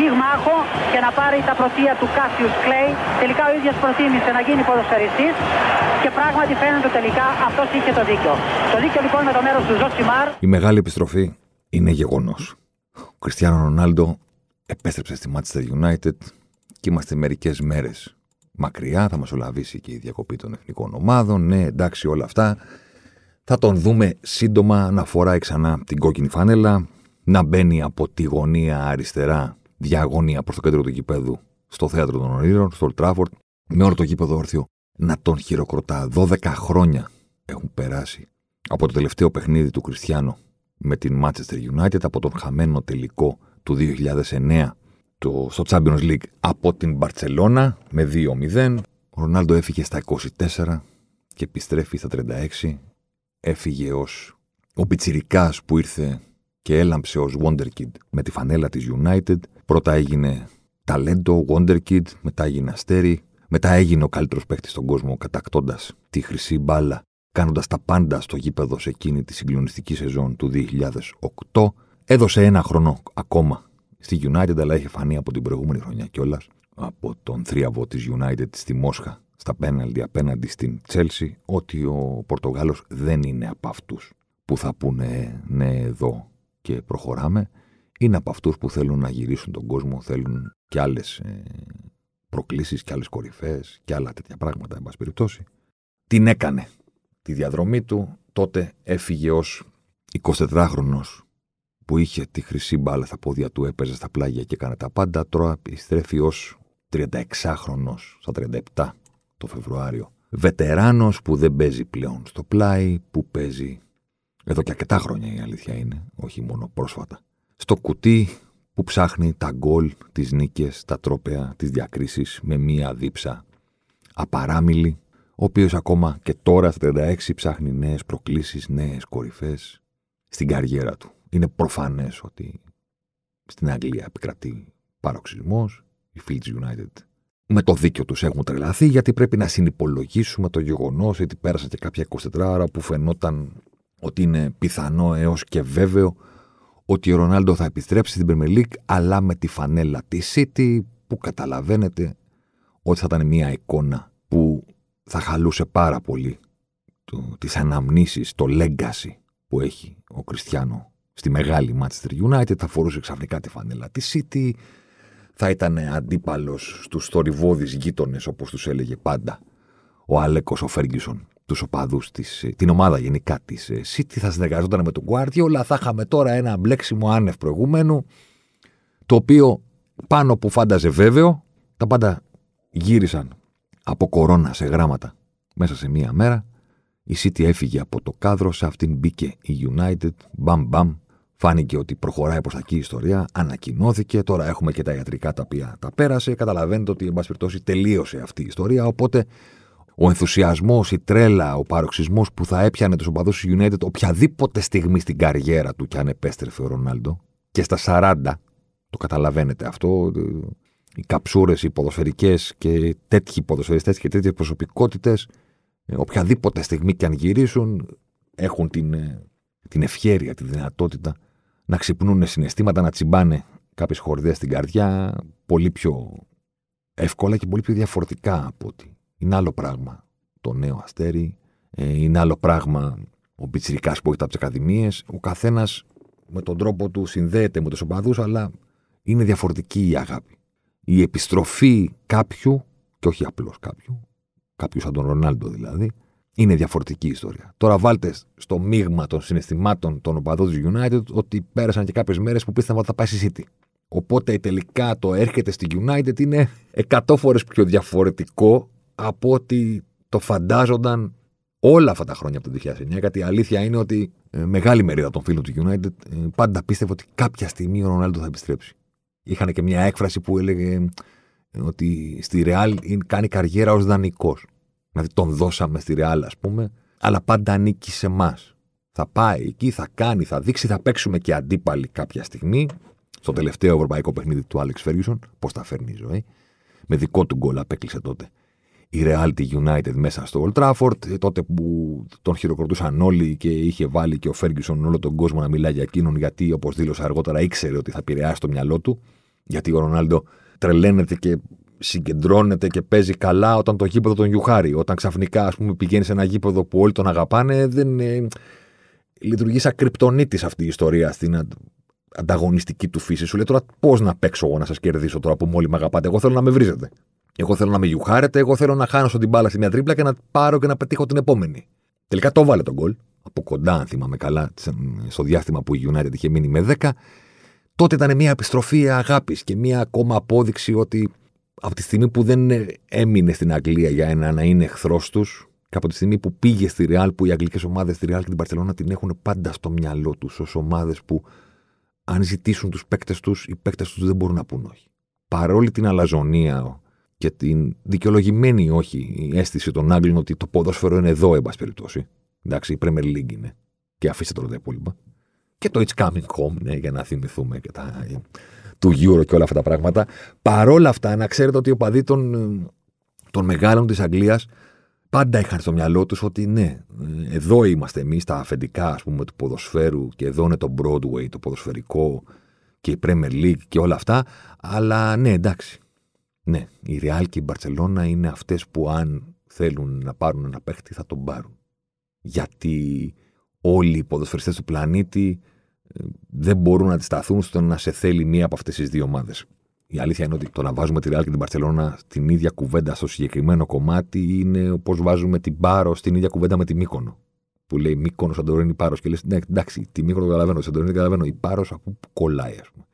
πυγμάχο και να πάρει τα πρωτεία του Κάσιους Κλέη. Τελικά ο ίδιος προτίμησε να γίνει ποδοσφαιριστής και πράγματι φαίνεται τελικά αυτός είχε το δίκιο. Το δίκιο λοιπόν με το μέρος του Ζωσιμάρ. Η μεγάλη επιστροφή είναι γεγονός. Ο Κριστιανό Ρονάλντο επέστρεψε στη Manchester United και είμαστε μερικές μέρες μακριά. Θα μεσολαβήσει και η διακοπή των εθνικών ομάδων. Ναι, εντάξει όλα αυτά. Θα τον δούμε σύντομα να φοράει ξανά την κόκκινη φανέλα, να μπαίνει από τη γωνία αριστερά διαγωνία προς το κέντρο του γηπέδου στο θέατρο των Ορείρων, στο Ολτράφορντ, με όλο το γήπεδο όρθιο να τον χειροκροτά. 12 χρόνια έχουν περάσει από το τελευταίο παιχνίδι του Κριστιανού με την Manchester United, από τον χαμένο τελικό του 2009 το, στο Champions League από την Μπαρτσελώνα με 2-0. Ο Ρονάλντο έφυγε στα 24 και επιστρέφει στα 36. Έφυγε ως ο πιτσιρικάς που ήρθε και έλαμψε ως Wonderkid με τη φανέλα της United. Πρώτα έγινε ταλέντο, Wonderkid, μετά έγινε αστέρι, μετά έγινε ο καλύτερος παίκτης στον κόσμο κατακτώντας τη χρυσή μπάλα, κάνοντας τα πάντα στο γήπεδο σε εκείνη τη συγκλονιστική σεζόν του 2008. Έδωσε ένα χρόνο ακόμα στη United, αλλά είχε φανεί από την προηγούμενη χρονιά κιόλας από τον θρίαβο της United στη Μόσχα στα πέναλτι απέναντι στην Chelsea ότι ο Πορτογάλος δεν είναι από αυτούς που θα πούνε ναι εδώ και προχωράμε, είναι από αυτούς που θέλουν να γυρίσουν τον κόσμο, θέλουν και άλλες προκλήσεις και άλλες κορυφαίε και άλλα τέτοια πράγματα, εν πάση περιπτώσει. Την έκανε τη διαδρομή του, τότε έφυγε ως 24χρονο που είχε τη χρυσή μπάλα στα πόδια του, έπαιζε στα πλάγια και έκανε τα πάντα. Τώρα επιστρέφει ως 36χρονο, στα 37 το Φεβρουάριο. Βετεράνος που δεν παίζει πλέον στο πλάι, που παίζει εδώ και αρκετά χρόνια η αλήθεια είναι, όχι μόνο πρόσφατα. Στο κουτί που ψάχνει τα γκολ, τις νίκες, τα τρόπαια, τις διακρίσεις με μία δίψα απαράμιλη, ο οποίος ακόμα και τώρα στα 36 ψάχνει νέες προκλήσεις, νέες κορυφές στην καριέρα του. Είναι προφανές ότι στην Αγγλία επικρατεί παροξισμός, οι φίλοι της United με το δίκιο τους έχουν τρελαθεί γιατί πρέπει να συνυπολογίσουμε το γεγονός ότι πέρασε και κάποια 24 ώρα που φαινόταν ότι είναι πιθανό έως και βέβαιο ότι ο Ρονάλντο θα επιστρέψει στην Premier League αλλά με τη φανέλα της City που καταλαβαίνετε ότι θα ήταν μια εικόνα που θα χαλούσε πάρα πολύ το, τις αναμνήσεις, το legacy που έχει ο Κριστιανό στη μεγάλη Manchester United, θα φορούσε ξαφνικά τη φανέλα της City, θα ήταν αντίπαλος στους θορυβώδεις γείτονες όπως τους έλεγε πάντα ο Άλεκος ο Φέργισον τους οπαδούς, την ομάδα γενικά της ε, City, θα συνεργαζόταν με τον Guardiola. Θα είχαμε τώρα ένα μπλέξιμο άνευ προηγούμενου, το οποίο πάνω που φάνταζε βέβαιο, τα πάντα γύρισαν από κορώνα σε γράμματα μέσα σε μία μέρα. Η City έφυγε από το κάδρο, σε αυτήν μπήκε η United, μπαμ μπαμ, φάνηκε ότι προχωράει προς τα εκεί η ιστορία, ανακοινώθηκε, τώρα έχουμε και τα ιατρικά τα οποία τα πέρασε, καταλαβαίνετε ότι εν πάση περιπτώσει τελείωσε αυτή η ιστορία, οπότε ο ενθουσιασμός, η τρέλα, ο παροξισμός που θα έπιανε τους οπαδούς του United οποιαδήποτε στιγμή στην καριέρα του και αν επέστρεφε ο Ρονάλντο και στα 40, το καταλαβαίνετε αυτό, οι καψούρες, οι ποδοσφαιρικές και τέτοιοι ποδοσφαιριστές και τέτοιες προσωπικότητες, οποιαδήποτε στιγμή και αν γυρίσουν, έχουν την, την ευχέρεια, τη δυνατότητα να ξυπνούν συναισθήματα, να τσιμπάνε κάποιες χορδές στην καρδιά πολύ πιο εύκολα και πολύ πιο διαφορετικά από ότι είναι άλλο πράγμα το νέο αστέρι, ε, είναι άλλο πράγμα ο πιτσυρικά που έχει από τις ακαδημίες. Ο καθένας με τον τρόπο του συνδέεται με τους οπαδούς, αλλά είναι διαφορετική η αγάπη. Η επιστροφή κάποιου, και όχι απλώς κάποιου, κάποιου σαν τον Ρονάλντο δηλαδή, είναι διαφορετική ιστορία. Τώρα βάλτε στο μείγμα των συναισθημάτων των οπαδών του United ότι πέρασαν και κάποιες μέρες που πίστευαν ότι θα πάει στη City. Οπότε τελικά το έρχεται στη United είναι 100 φορές πιο διαφορετικό από ότι το φαντάζονταν όλα αυτά τα χρόνια από το 2009. Γιατί η αλήθεια είναι ότι ε, μεγάλη μερίδα των φίλων του United ε, πάντα πίστευε ότι κάποια στιγμή ο Ρονάλντο θα επιστρέψει. Είχαν και μια έκφραση που έλεγε ε, ότι στη Real κάνει καριέρα ως δανεικός. Δηλαδή τον δώσαμε στη Ρεάλ, ας πούμε, αλλά πάντα ανήκει σε εμάς. Θα πάει εκεί, θα κάνει, θα δείξει, θα παίξουμε και αντίπαλοι κάποια στιγμή. Στο τελευταίο ευρωπαϊκό παιχνίδι του Άλεξ Φέργιουσον, πώς τα φέρνει η ζωή. Με δικό του γκολ απέκλεισε τότε η Reality United μέσα στο Old Trafford, τότε που τον χειροκροτούσαν όλοι και είχε βάλει και ο Φέργισον όλο τον κόσμο να μιλάει για εκείνον, γιατί όπως δήλωσε αργότερα ήξερε ότι θα επηρεάσει το μυαλό του, γιατί ο Ρονάλντο τρελαίνεται και συγκεντρώνεται και παίζει καλά όταν το γήπεδο τον γιουχάρει. Όταν ξαφνικά ας πούμε, πηγαίνει σε ένα γήπεδο που όλοι τον αγαπάνε, δεν ε, λειτουργεί σαν κρυπτονίτης αυτή η ιστορία στην ανταγωνιστική του φύση. Σου λέει τώρα πώς να παίξω εγώ να σας κερδίσω τώρα που μόλι με αγαπάτε; Εγώ θέλω να με βρίζετε. Εγώ θέλω να με γιουχάρετε. Εγώ θέλω να χάνω την μπάλα στη μια τρίπλα και να πάρω και να πετύχω την επόμενη. Τελικά το βάλε τον γκολ. Από κοντά, αν θυμάμαι καλά, στο διάστημα που η United είχε μείνει με 10. Τότε ήταν μια επιστροφή αγάπης και μια ακόμα απόδειξη ότι από τη στιγμή που δεν έμεινε στην Αγγλία για ένα να είναι εχθρός τους, και από τη στιγμή που πήγε στη Ρεάλ, που οι αγγλικές ομάδες στη Ρεάλ και την Παρσελόνα την έχουν πάντα στο μυαλό τους ως ομάδες που αν ζητήσουν τους παίκτες τους, οι παίκτες τους δεν μπορούν να πούν όχι. Παρόλη την αλαζονία και την δικαιολογημένη όχι η αίσθηση των Άγγλων ότι το ποδόσφαιρο είναι εδώ, εν πάση περιπτώσει. Εντάξει, η Premier League είναι. Και αφήστε τώρα τα υπόλοιπα. Και το It's Coming Home, ναι, για να θυμηθούμε και τα, του Euro και όλα αυτά τα πράγματα. Παρόλα αυτά, να ξέρετε ότι οι οπαδοί των, των μεγάλων της Αγγλίας πάντα είχαν στο μυαλό τους ότι ναι, εδώ είμαστε εμείς τα αφεντικά ας πούμε, του ποδοσφαίρου και εδώ είναι το Broadway, το ποδοσφαιρικό και η Premier League και όλα αυτά. Αλλά ναι, εντάξει. Ναι, η Real και η Μπαρσελόνα είναι αυτές που αν θέλουν να πάρουν ένα παίχτη θα τον πάρουν. Γιατί όλοι οι ποδοσφαιριστές του πλανήτη ε, δεν μπορούν να αντισταθούν στο να σε θέλει μία από αυτές τις δύο ομάδες. Η αλήθεια είναι ότι το να βάζουμε τη Real και την Barcelona στην ίδια κουβέντα στο συγκεκριμένο κομμάτι είναι όπως βάζουμε την Πάρο στην ίδια κουβέντα με τη Μύκονο. Που λέει Μύκονος, Σαντορίνη, Πάρος. Και λες, ναι, εντάξει, τη Μύκονο το καταλαβαίνω, Σαντορίνη καταλαβαίνω. Η Πάρος από που κολλάει, ας πούμε.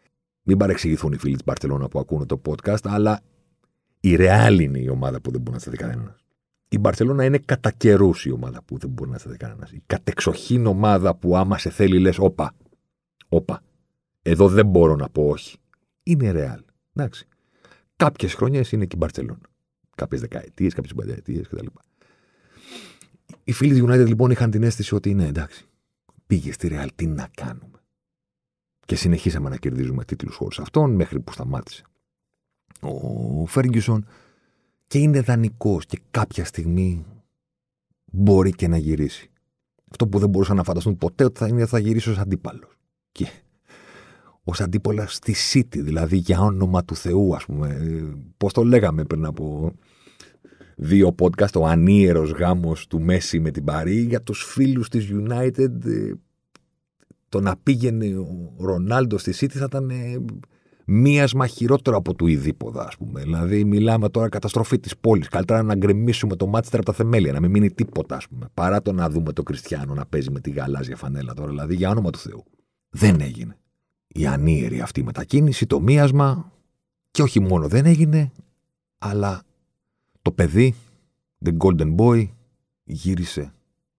Μην παρεξηγηθούν οι φίλοι της Barcelona που ακούνε το podcast, αλλά η Real είναι η ομάδα που δεν μπορεί να σταθεί κανένας. Η Μπαρσελόνα είναι κατά καιρούς η ομάδα που δεν μπορεί να σταθεί κανένας. Η κατεξοχήν ομάδα που άμα σε θέλει λες, όπα, όπα. Εδώ δεν μπορώ να πω όχι. Είναι Real. Εντάξει. Κάποιες χρονιές είναι και η Μπαρσελόνα. Κάποιες δεκαετίες, κάποιες πενταετίες κτλ. Οι φίλοι του United λοιπόν είχαν την αίσθηση ότι είναι εντάξει. Πήγε στη Real, τι να κάνουμε. Και συνεχίσαμε να κερδίζουμε τίτλους χωρίς αυτόν μέχρι που σταμάτησε ο Φέργκισον και είναι δανεικός και κάποια στιγμή μπορεί και να γυρίσει. Αυτό που δεν μπορούσαν να φανταστούν ποτέ ότι θα είναι θα γυρίσει ως αντίπαλος. Και ως αντίπαλος στη City, δηλαδή για όνομα του Θεού, ας πούμε. Πώς το λέγαμε πριν από δύο podcast, ο ανίερος γάμος του Μέση με την Παρή, για τους φίλους της United. Ε, το να πήγαινε ο Ρονάλντο στη City θα ήταν ε, μίασμα χειρότερο από του ειδήποδα, ας πούμε. Δηλαδή, μιλάμε τώρα καταστροφή της πόλης. Καλύτερα να γκρεμίσουμε το μάτστερ από τα θεμέλια, να μην μείνει τίποτα, ας πούμε. Παρά το να δούμε τον Κριστιανό να παίζει με τη γαλάζια φανέλα τώρα. Δηλαδή, για όνομα του Θεού. Δεν έγινε. Η ανίερη αυτή μετακίνηση, το μίασμα. Και όχι μόνο δεν έγινε, αλλά το παιδί, the golden boy, γύρισε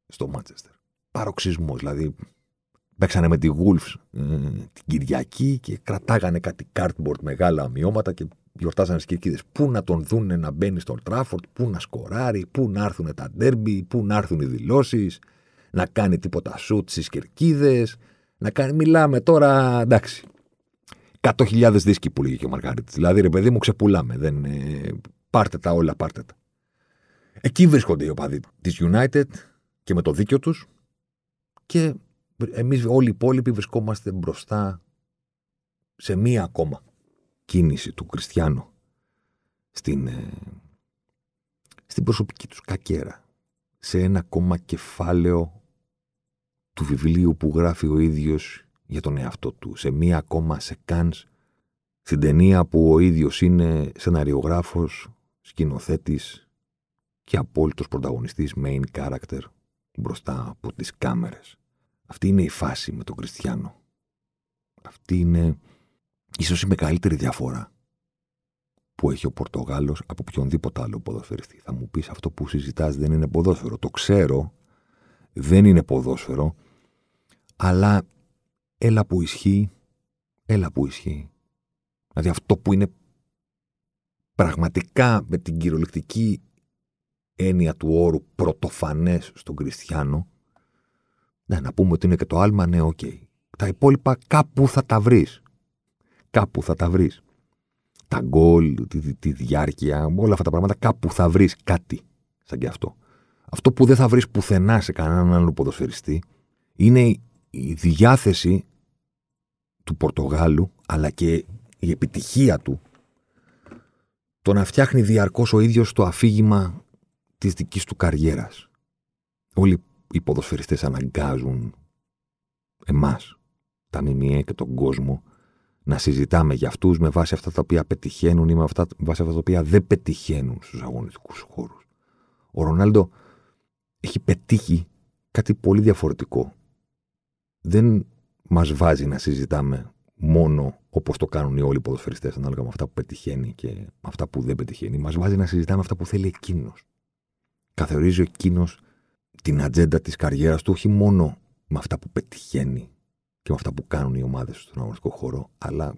στο Μάντσεστερ. Παροξισμός, δηλαδή Παίξανε με τη Wolves ε, την Κυριακή και κρατάγανε κάτι cardboard μεγάλα ομοιώματα και γιορτάζανε στις κερκίδε. Πού να τον δούνε να μπαίνει στο Τράφορντ, πού να σκοράρει, πού να έρθουν τα ντέρμπι, πού να έρθουν οι δηλώσεις, να κάνει τίποτα σουτ στις κερκίδε. Να κάνει... Μιλάμε τώρα, εντάξει. 100.000 δίσκοι που λέγει και ο Μαργαρίτης. Δηλαδή, ρε παιδί μου, ξεπουλάμε. Δεν, ε, πάρτε τα όλα, πάρτε τα. Εκεί βρίσκονται οι οπαδοί της United και με το δίκιο τους και εμείς όλοι οι υπόλοιποι βρισκόμαστε μπροστά σε μία ακόμα κίνηση του Κριστιανού στην, ε, στην προσωπική τους κακέρα. Σε ένα ακόμα κεφάλαιο του βιβλίου που γράφει ο ίδιος για τον εαυτό του. Σε μία ακόμα σε κάνς στην ταινία που ο ίδιος είναι σεναριογράφος, σκηνοθέτης και απόλυτος πρωταγωνιστής main character μπροστά από τις κάμερες. Αυτή είναι η φάση με τον Κριστιανό. Αυτή είναι ίσως η μεγαλύτερη διαφορά που έχει ο Πορτογάλος από οποιονδήποτε άλλο ποδοσφαιριστή. Θα μου πεις αυτό που συζητάς δεν είναι ποδόσφαιρο. Το ξέρω, δεν είναι ποδόσφαιρο, αλλά έλα που ισχύει, έλα που ισχύει. Δηλαδή αυτό που είναι πραγματικά με την κυριολεκτική έννοια του όρου πρωτοφανές στον Κριστιανό. Ναι, να πούμε ότι είναι και το άλμα, ναι, οκ. Τα υπόλοιπα κάπου θα τα βρεις. Κάπου θα τα βρεις. Τα γκολ, τη, τη, διάρκεια, όλα αυτά τα πράγματα, κάπου θα βρεις κάτι σαν και αυτό. Αυτό που δεν θα βρεις πουθενά σε κανέναν άλλο ποδοσφαιριστή είναι η διάθεση του Πορτογάλου, αλλά και η επιτυχία του, το να φτιάχνει διαρκώς ο ίδιος το αφήγημα της δικής του καριέρας. Όλοι οι ποδοσφαιριστές αναγκάζουν εμάς, τα ΜΜΕ και τον κόσμο, να συζητάμε για αυτούς με βάση αυτά τα οποία πετυχαίνουν ή με αυτά, βάση αυτά τα οποία δεν πετυχαίνουν στους αγωνιστικούς χώρους. Ο Ρονάλντο έχει πετύχει κάτι πολύ διαφορετικό. Δεν μας βάζει να συζητάμε μόνο όπως το κάνουν οι όλοι οι ποδοσφαιριστές ανάλογα με αυτά που πετυχαίνει και αυτά που δεν πετυχαίνει. Μας βάζει να συζητάμε αυτά που θέλει εκείνος. Καθορίζει εκείνος την ατζέντα της καριέρας του όχι μόνο με αυτά που πετυχαίνει και με αυτά που κάνουν οι ομάδες στον αγωνιστικό χώρο, αλλά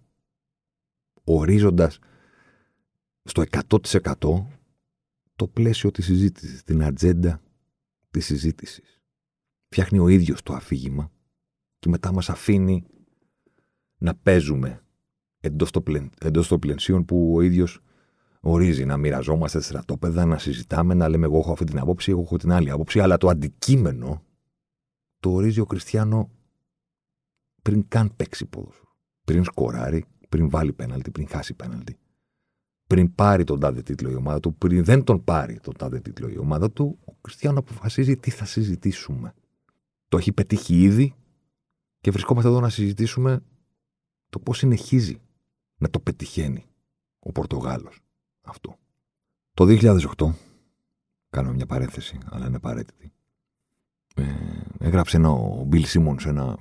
ορίζοντας στο 100% το πλαίσιο της συζήτησης, την ατζέντα της συζήτησης. Φτιάχνει ο ίδιος το αφήγημα και μετά μας αφήνει να παίζουμε εντός των, πλεν, πλαισίων που ο ίδιος ορίζει, να μοιραζόμαστε στρατόπεδα, να συζητάμε, να λέμε εγώ έχω αυτή την άποψη, εγώ έχω την άλλη άποψη, αλλά το αντικείμενο το ορίζει ο Κριστιανό πριν καν παίξει ποδόσφαιρο. Πριν σκοράρει, πριν βάλει πέναλτι, πριν χάσει πέναλτι. Πριν πάρει τον τάδε τίτλο η ομάδα του, πριν δεν τον πάρει τον τάδε τίτλο η ομάδα του, ο Κριστιανό αποφασίζει τι θα συζητήσουμε. Το έχει πετύχει ήδη και βρισκόμαστε εδώ να συζητήσουμε το πώς συνεχίζει να το πετυχαίνει ο Πορτογάλος αυτό. Το 2008, κάνω μια παρένθεση, αλλά είναι απαραίτητη, ε, έγραψε ένα, ο Bill Simmons ένα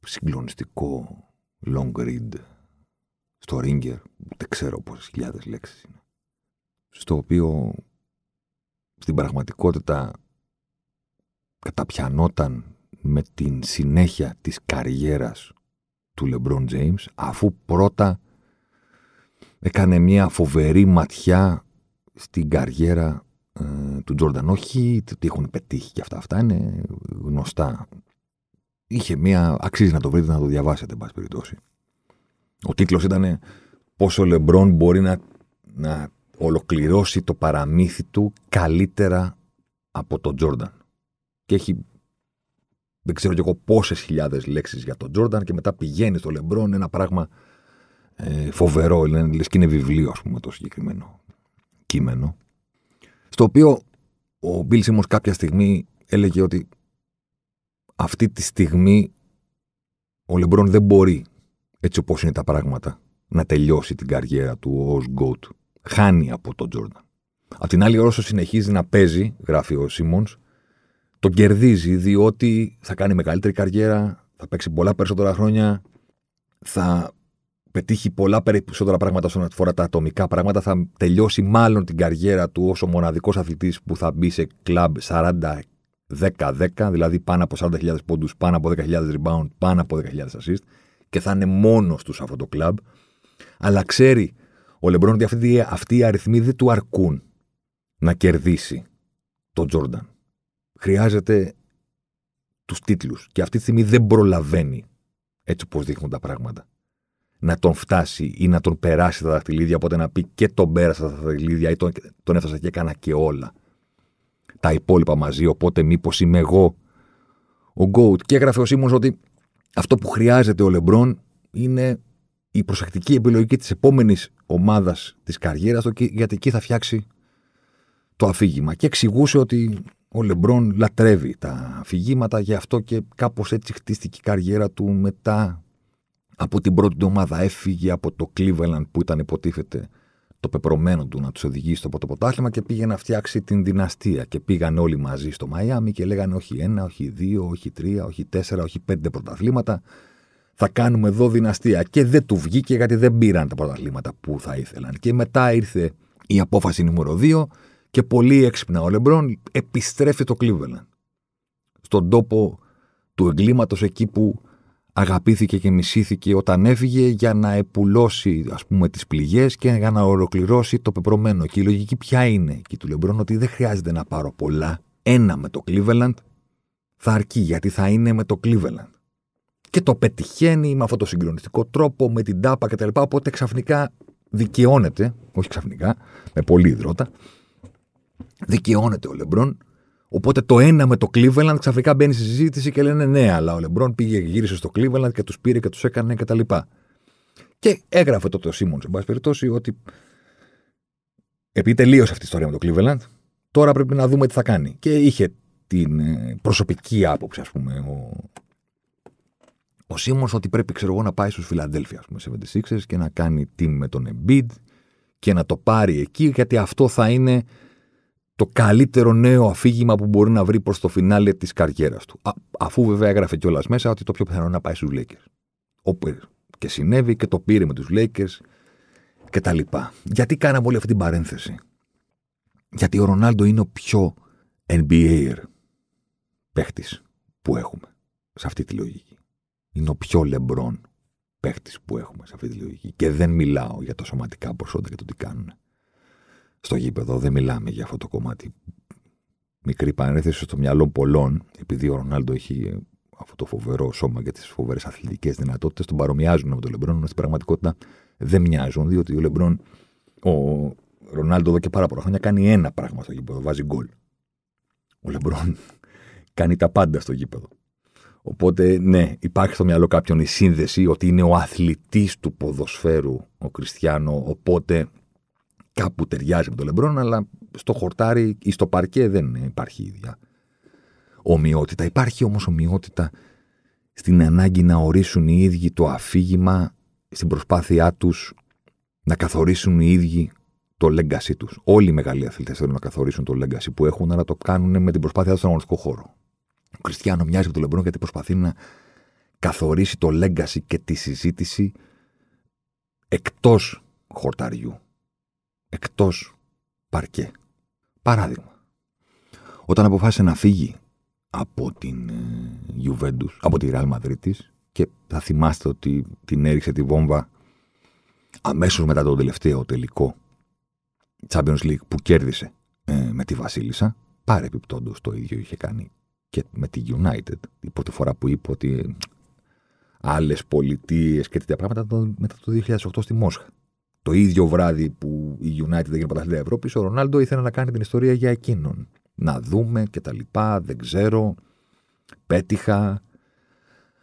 συγκλονιστικό long read στο Ringer, δεν ξέρω πόσες χιλιάδες λέξεις είναι, στο οποίο στην πραγματικότητα καταπιανόταν με την συνέχεια της καριέρας του LeBron James, αφού πρώτα έκανε μια φοβερή ματιά στην καριέρα ε, του Τζόρνταν. Όχι ότι έχουν πετύχει και αυτά, αυτά είναι γνωστά. Είχε μια, αξίζει να το βρείτε να το διαβάσετε, εν πάση περιπτώσει. Ο τίτλος ήταν πόσο ο Λεμπρόν μπορεί να, να ολοκληρώσει το παραμύθι του καλύτερα από τον Τζόρνταν. Και έχει δεν ξέρω κι εγώ πόσες χιλιάδες λέξεις για τον Τζόρνταν και μετά πηγαίνει στο Λεμπρόν. Ένα πράγμα ε, φοβερό, λες και είναι βιβλίο, ας πούμε, το συγκεκριμένο κείμενο. Στο οποίο ο Μπίλ Σίμον κάποια στιγμή έλεγε ότι αυτή τη στιγμή ο Λεμπρόν δεν μπορεί, έτσι όπως είναι τα πράγματα, να τελειώσει την καριέρα του ως GOAT. Χάνει από τον Τζόρνταν. Απ' την άλλη, όσο συνεχίζει να παίζει, γράφει ο Σίμονς, τον κερδίζει διότι θα κάνει μεγαλύτερη καριέρα, θα παίξει πολλά περισσότερα χρόνια, θα πετύχει πολλά περισσότερα πράγματα όσον αφορά τα ατομικά πράγματα, θα τελειώσει μάλλον την καριέρα του ως ο μοναδικός αθλητής που θα μπει σε κλαμπ 40-10-10, δηλαδή πάνω από 40.000 πόντους, πάνω από 10.000 rebound, πάνω από 10.000 assist και θα είναι μόνος τους σε αυτό το κλαμπ. Αλλά ξέρει ο Λεμπρόν ότι αυτοί, αυτοί οι αριθμοί δεν του αρκούν να κερδίσει τον Τζόρνταν χρειάζεται τους τίτλους και αυτή τη στιγμή δεν προλαβαίνει έτσι όπως δείχνουν τα πράγματα να τον φτάσει ή να τον περάσει τα δαχτυλίδια οπότε να πει και τον πέρασα τα δαχτυλίδια ή τον, τον έφτασα και έκανα και όλα. Τα υπόλοιπα μαζί οπότε μήπως είμαι εγώ ο Γκόουτ και έγραφε ο Σίμons ότι αυτό που χρειάζεται ο Λεμπρόν είναι η προσεκτική επιλογή της επόμενης ομάδας της καριέρας του γιατί εκεί θα φτιάξει το αφήγημα. Και εξηγούσε ότι ο Λεμπρόν λατρεύει τα αφηγήματα, γι' αυτό και κάπως έτσι χτίστηκε η καριέρα του μετά από την πρώτη ομάδα. Έφυγε από το Cleveland που ήταν υποτίθεται το πεπρωμένο του να τους οδηγήσει στο πρώτο πρωτάθλημα και πήγε να φτιάξει την δυναστεία. Και πήγαν όλοι μαζί στο Μαϊάμι και λέγανε όχι ένα, όχι δύο, όχι τρία, όχι τέσσερα, όχι πέντε πρωταθλήματα. Θα κάνουμε εδώ δυναστεία. Και δεν του βγήκε γιατί δεν πήραν τα πρωταθλήματα που θα ήθελαν. Και μετά ήρθε η απόφαση νούμερο 2 και πολύ έξυπνα ο Λεμπρόν επιστρέφει το Cleveland. Στον τόπο του εγκλήματος εκεί που αγαπήθηκε και μισήθηκε όταν έφυγε για να επουλώσει ας πούμε τις πληγές και για να ολοκληρώσει το πεπρωμένο. Και η λογική ποια είναι; Εκεί του Λεμπρόν ότι δεν χρειάζεται να πάρω πολλά. Ένα με το Cleveland θα αρκεί γιατί θα είναι με το Cleveland. Και το πετυχαίνει με αυτό το συγκλονιστικό τρόπο, με την τάπα κτλ. Οπότε ξαφνικά δικαιώνεται, όχι ξαφνικά, με πολύ υδρότα, δικαιώνεται ο Λεμπρόν Οπότε το ένα με το Cleveland ξαφνικά μπαίνει στη συζήτηση και λένε ναι, αλλά ο Λεμπρόν πήγε και γύρισε στο Cleveland και τους πήρε και τους έκανε κτλ. Και, και έγραφε τότε ο Σίμον, σε πάση περιπτώσει, ότι επειδή τελείωσε αυτή η ιστορία με το Cleveland, τώρα πρέπει να δούμε τι θα κάνει. Και είχε την ε, προσωπική άποψη, ας πούμε, ο, ο Σίμον ότι πρέπει, ξέρω εγώ, να πάει στους Φιλαντέλφια, ας πούμε, σε 76 και να κάνει team με τον Embiid και να το πάρει εκεί, γιατί αυτό θα είναι το καλύτερο νέο αφήγημα που μπορεί να βρει προς το φινάλε της καριέρας του. Α, αφού βέβαια έγραφε κιόλας μέσα ότι το πιο πιθανό είναι να πάει στους Lakers. Όπου και συνέβη και το πήρε με τους Lakers και τα λοιπά. Γιατί κάναμε όλη αυτή την παρένθεση; Γιατί ο Ρονάλντο είναι ο πιο NBA παίχτης που έχουμε σε αυτή τη λογική. Είναι ο πιο λεμπρόν παίχτης που έχουμε σε αυτή τη λογική. Και δεν μιλάω για τα σωματικά προσόντα και το τι κάνουν στο γήπεδο. Δεν μιλάμε για αυτό το κομμάτι. Μικρή παρένθεση στο μυαλό πολλών, επειδή ο Ρονάλντο έχει αυτό το φοβερό σώμα και τις φοβερές αθλητικές δυνατότητες, τον παρομοιάζουν με τον Λεμπρόν, αλλά στην πραγματικότητα δεν μοιάζουν, διότι ο Λεμπρόν, ο Ρονάλντο εδώ και πάρα πολλά χρόνια κάνει ένα πράγμα στο γήπεδο, βάζει γκολ. Ο Λεμπρόν κάνει τα πάντα στο γήπεδο. Οπότε, ναι, υπάρχει στο μυαλό κάποιον η σύνδεση ότι είναι ο αθλητής του ποδοσφαίρου ο Κριστιανό, οπότε κάπου ταιριάζει με τον Λεμπρόν, αλλά στο χορτάρι ή στο παρκέ δεν υπάρχει ίδια ομοιότητα. Υπάρχει όμως ομοιότητα στην ανάγκη να ορίσουν οι ίδιοι το αφήγημα στην προσπάθειά τους να καθορίσουν οι ίδιοι το legacy τους. Όλοι οι μεγάλοι αθλητές θέλουν να καθορίσουν το legacy που έχουν, αλλά το κάνουν με την προσπάθειά τους στον αγωνιστικό χώρο. Ο Κριστιανό μοιάζει με τον Λεμπρόν γιατί προσπαθεί να καθορίσει το legacy και τη συζήτηση εκτός χορταριού εκτός παρκέ. Παράδειγμα, όταν αποφάσισε να φύγει από την ε, από τη Real Madrid και θα θυμάστε ότι την έριξε τη βόμβα αμέσως μετά το τελευταίο τελικό Champions League που κέρδισε ε, με τη Βασίλισσα. Πάρε επιπτόντως το ίδιο είχε κάνει και με τη United. Η πρώτη φορά που είπε ότι άλλες πολιτείες και τέτοια πράγματα μετά το 2008 στη Μόσχα το ίδιο βράδυ που η United δεν έγινε πρωταθλήτρια Ευρώπης, ο Ρονάλντο ήθελε να κάνει την ιστορία για εκείνον. Να δούμε και τα λοιπά, δεν ξέρω. Πέτυχα.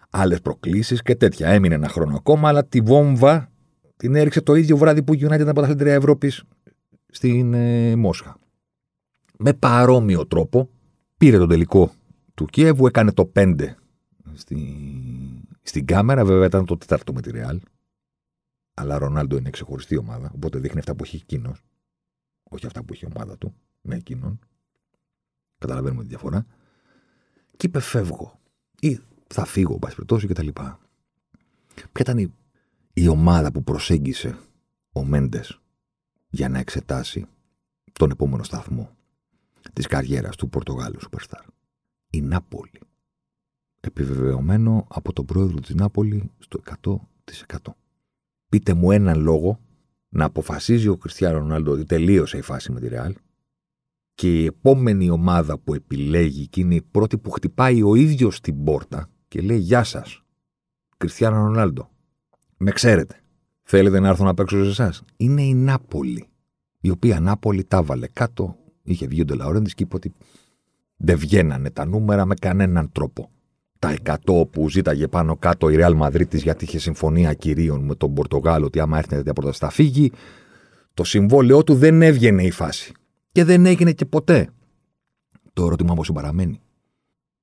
Άλλες προκλήσεις και τέτοια. Έμεινε ένα χρόνο ακόμα, αλλά τη βόμβα την έριξε το ίδιο βράδυ που η United ήταν πρωταθλήτρια Ευρώπης στην ε, Μόσχα. Με παρόμοιο τρόπο πήρε τον τελικό του Κιέβου, έκανε το 5 στη, στην κάμερα. Βέβαια ήταν το τέταρτο με τη Ρεάλ. Αλλά Ρονάλντο είναι ξεχωριστή ομάδα, οπότε δείχνει αυτά που έχει εκείνος. Όχι αυτά που έχει η ομάδα του, με εκείνον. Καταλαβαίνουμε τη διαφορά. Και είπε φεύγω. Ή θα φύγω, πάση περιπτώσει κτλ. Ποια ήταν η, η ομάδα που προσέγγισε ο Μέντες για να εξετάσει τον επόμενο σταθμό της καριέρας του Πορτογάλου Superstar; Η Νάπολη. Επιβεβαιωμένο από τον πρόεδρο της Νάπολη στο 100% πείτε μου έναν λόγο να αποφασίζει ο Κριστιανό Ρονάλντο ότι τελείωσε η φάση με τη Ρεάλ και η επόμενη ομάδα που επιλέγει και είναι η πρώτη που χτυπάει ο ίδιος την πόρτα και λέει Γεια σας, Κριστιανό Ρονάλντο. Με ξέρετε. Θέλετε να έρθω να παίξω σε εσάς. Είναι η Νάπολη. Η οποία Νάπολη τα βάλε κάτω. Είχε βγει ο Ντελαουρέντη και είπε ότι δεν βγαίνανε τα νούμερα με κανέναν τρόπο τα 100 που ζήταγε πάνω κάτω η Real Madrid γιατί είχε συμφωνία κυρίων με τον Πορτογάλο ότι άμα έρθει τέτοια πρόταση θα φύγει. Το συμβόλαιό του δεν έβγαινε η φάση. Και δεν έγινε και ποτέ. Το ερώτημα όμως παραμένει.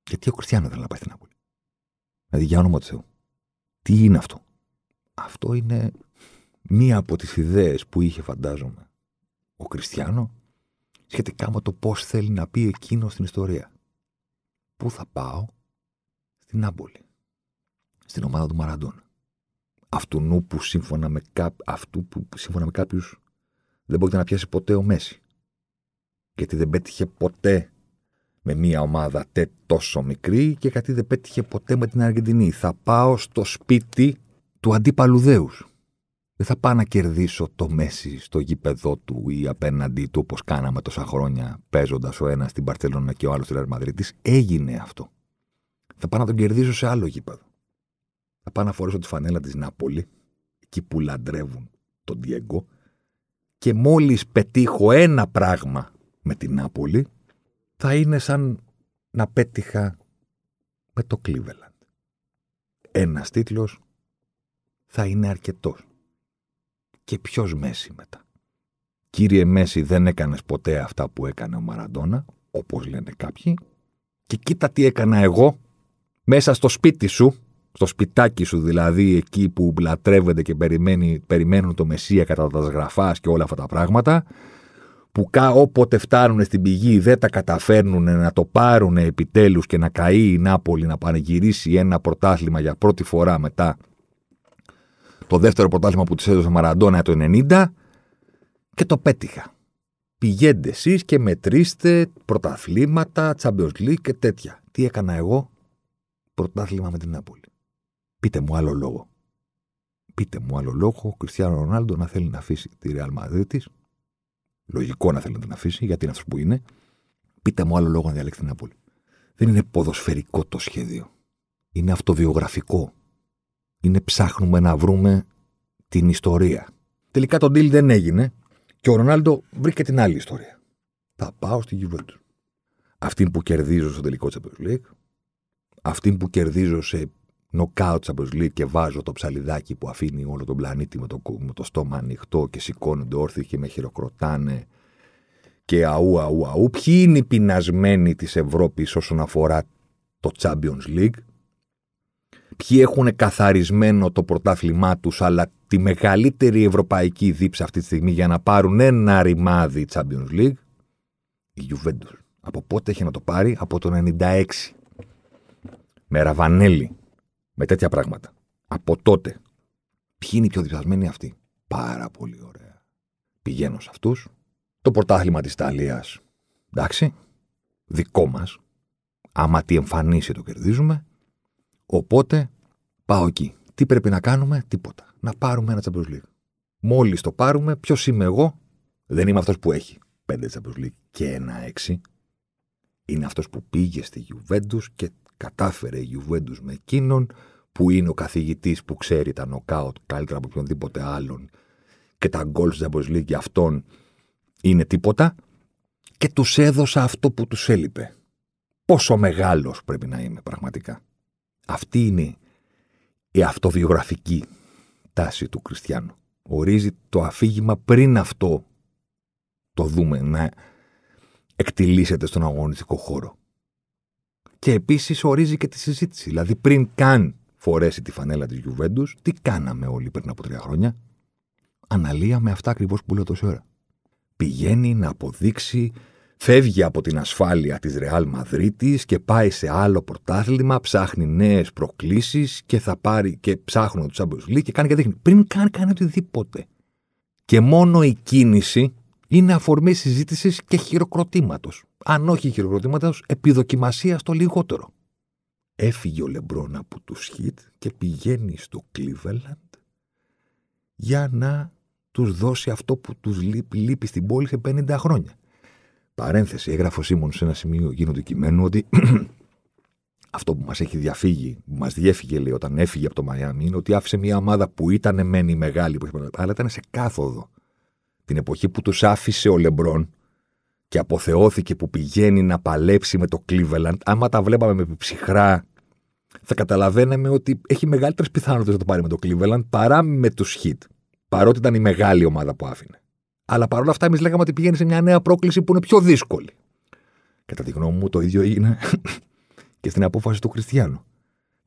Γιατί ο Κριστιανό δεν να πάει στην Νάπολη; Δηλαδή για όνομα του Θεού. Τι είναι αυτό; Αυτό είναι μία από τις ιδέες που είχε φαντάζομαι ο Κριστιανό σχετικά με το πώς θέλει να πει εκείνο στην ιστορία. Πού θα πάω, στην Νάπολη. Στην ομάδα του Μαραντών. Αυτού που σύμφωνα με, κά... Αυτού που σύμφωνα με κάποιους δεν μπορείτε να πιάσει ποτέ ο Μέση. Γιατί δεν πέτυχε ποτέ με μια ομάδα τε τόσο μικρή και γιατί δεν πέτυχε ποτέ με την Αργεντινή. Θα πάω στο σπίτι του αντίπαλου δέους. Δεν θα πάω να κερδίσω το Μέση στο γήπεδό του ή απέναντί του όπως κάναμε τόσα χρόνια παίζοντας ο ένας στην Παρσελόνα και ο άλλος στην Αρμαδρίτης. Έγινε αυτό. Θα πάω να τον κερδίσω σε άλλο γήπεδο. Θα πάω να φορέσω τη φανέλα της Νάπολη, εκεί που λαντρεύουν τον Διέγκο, και μόλις πετύχω ένα πράγμα με την Νάπολη, θα είναι σαν να πέτυχα με το Cleveland. Ένας τίτλος θα είναι αρκετός. Και ποιος Μέση μετά. Κύριε Μέση δεν έκανες ποτέ αυτά που έκανε ο Μαραντόνα, όπως λένε κάποιοι, και κοίτα τι έκανα εγώ μέσα στο σπίτι σου, στο σπιτάκι σου δηλαδή, εκεί που λατρεύεται και περιμένει, περιμένουν το Μεσσία κατά τα σγραφάς και όλα αυτά τα πράγματα, που όποτε φτάνουν στην πηγή δεν τα καταφέρνουν να το πάρουν επιτέλους και να καεί η Νάπολη να πανηγυρίσει ένα πρωτάθλημα για πρώτη φορά μετά το δεύτερο πρωτάθλημα που της έδωσε ο Μαραντόνα το 90 και το πέτυχα. Πηγαίνετε εσείς και μετρήστε πρωταθλήματα, Champions League και τέτοια. Τι έκανα εγώ, πρωτάθλημα με την Νάπολη. Πείτε μου άλλο λόγο. Πείτε μου άλλο λόγο ο Κριστιανό Ρονάλντο να θέλει να αφήσει τη Real Madrid Λογικό να θέλει να την αφήσει, γιατί είναι αυτός που είναι. Πείτε μου άλλο λόγο να διαλέξει την Νάπολη. Δεν είναι ποδοσφαιρικό το σχέδιο. Είναι αυτοβιογραφικό. Είναι ψάχνουμε να βρούμε την ιστορία. Τελικά το deal δεν έγινε και ο Ρονάλντο βρήκε την άλλη ιστορία. Θα πάω στη Juventus. Αυτή που κερδίζω στο τελικό Champions League, αυτή που κερδίζω σε νοκάουτ Champions League και βάζω το ψαλιδάκι που αφήνει όλο τον πλανήτη με το, με το στόμα ανοιχτό και σηκώνονται όρθιοι και με χειροκροτάνε και αού, αού, αού. Ποιοι είναι οι πεινασμένοι της Ευρώπης όσον αφορά το Champions League; Ποιοι έχουν καθαρισμένο το πρωτάθλημά τους αλλά τη μεγαλύτερη ευρωπαϊκή δίψα αυτή τη στιγμή για να πάρουν ένα ρημάδι Champions League; Η Juventus. Από πότε έχει να το πάρει; Από το 96. Με Ραβανέλη με τέτοια πράγματα. Από τότε. Ποιοι είναι οι πιο διψασμένοι αυτοί; Πάρα πολύ ωραία. Πηγαίνω σε αυτούς. Το πρωτάθλημα της Ιταλίας. Εντάξει. Δικό μας. Άμα τι εμφανίσει το κερδίζουμε. Οπότε πάω εκεί. Τι πρέπει να κάνουμε, τίποτα. Να πάρουμε ένα Champions League. Μόλις το πάρουμε, ποιος είμαι εγώ, δεν είμαι αυτός που έχει πέντε Champions League και ένα έξι. Είναι αυτός που πήγε στη Juventus και κατάφερε η Juventus με εκείνον που είναι ο καθηγητής που ξέρει τα νοκάουτ καλύτερα από οποιονδήποτε άλλον και τα γκολ της Champions League για αυτόν είναι τίποτα και τους έδωσα αυτό που τους έλειπε. Πόσο μεγάλος πρέπει να είμαι πραγματικά. Αυτή είναι η αυτοβιογραφική τάση του Κριστιανού. Ορίζει το αφήγημα πριν αυτό το δούμε να εκτιλήσεται στον αγωνιστικό χώρο. Και επίσης ορίζει και τη συζήτηση. Δηλαδή, πριν καν φορέσει τη φανέλα της Γιουβέντους, τι κάναμε όλοι πριν από τρία χρόνια; Αναλύαμε αυτά ακριβώς που λέω τόση ώρα. Πηγαίνει να αποδείξει, φεύγει από την ασφάλεια της Ρεάλ Μαδρίτης και πάει σε άλλο πρωτάθλημα, ψάχνει νέες προκλήσεις και θα πάρει και ψάχνει του Champions League και κάνει και δείχνει. Πριν καν κάνει οτιδήποτε. Και μόνο η κίνηση είναι αφορμή συζήτησης και χειροκροτήματος. Αν όχι χειροκροτήματο, επιδοκιμασία το λιγότερο. Έφυγε ο Λεμπρόν από του Χιτ και πηγαίνει στο Cleveland για να τους δώσει αυτό που τους λείπει, λείπει στην πόλη σε 50 χρόνια. Παρένθεση, έγραφε ο Σίμων σε ένα σημείο γίνω του κειμένου ότι αυτό που μας έχει διαφύγει, που μας διέφυγε λέει όταν έφυγε από το Μαϊάμι, είναι ότι άφησε μια ομάδα που ήταν μένει μεγάλη, αλλά ήταν σε κάθοδο την εποχή που τους άφησε ο Λεμπρόν και αποθεώθηκε που πηγαίνει να παλέψει με το Cleveland, άμα τα βλέπαμε με ψυχρά, θα καταλαβαίναμε ότι έχει μεγαλύτερες πιθανότητες να το πάρει με το Cleveland παρά με τους Heat. Παρότι ήταν η μεγάλη ομάδα που άφηνε. Αλλά παρόλα αυτά, εμείς λέγαμε ότι πηγαίνει σε μια νέα πρόκληση που είναι πιο δύσκολη. Κατά τη γνώμη μου, το ίδιο έγινε και στην απόφαση του Χριστιανού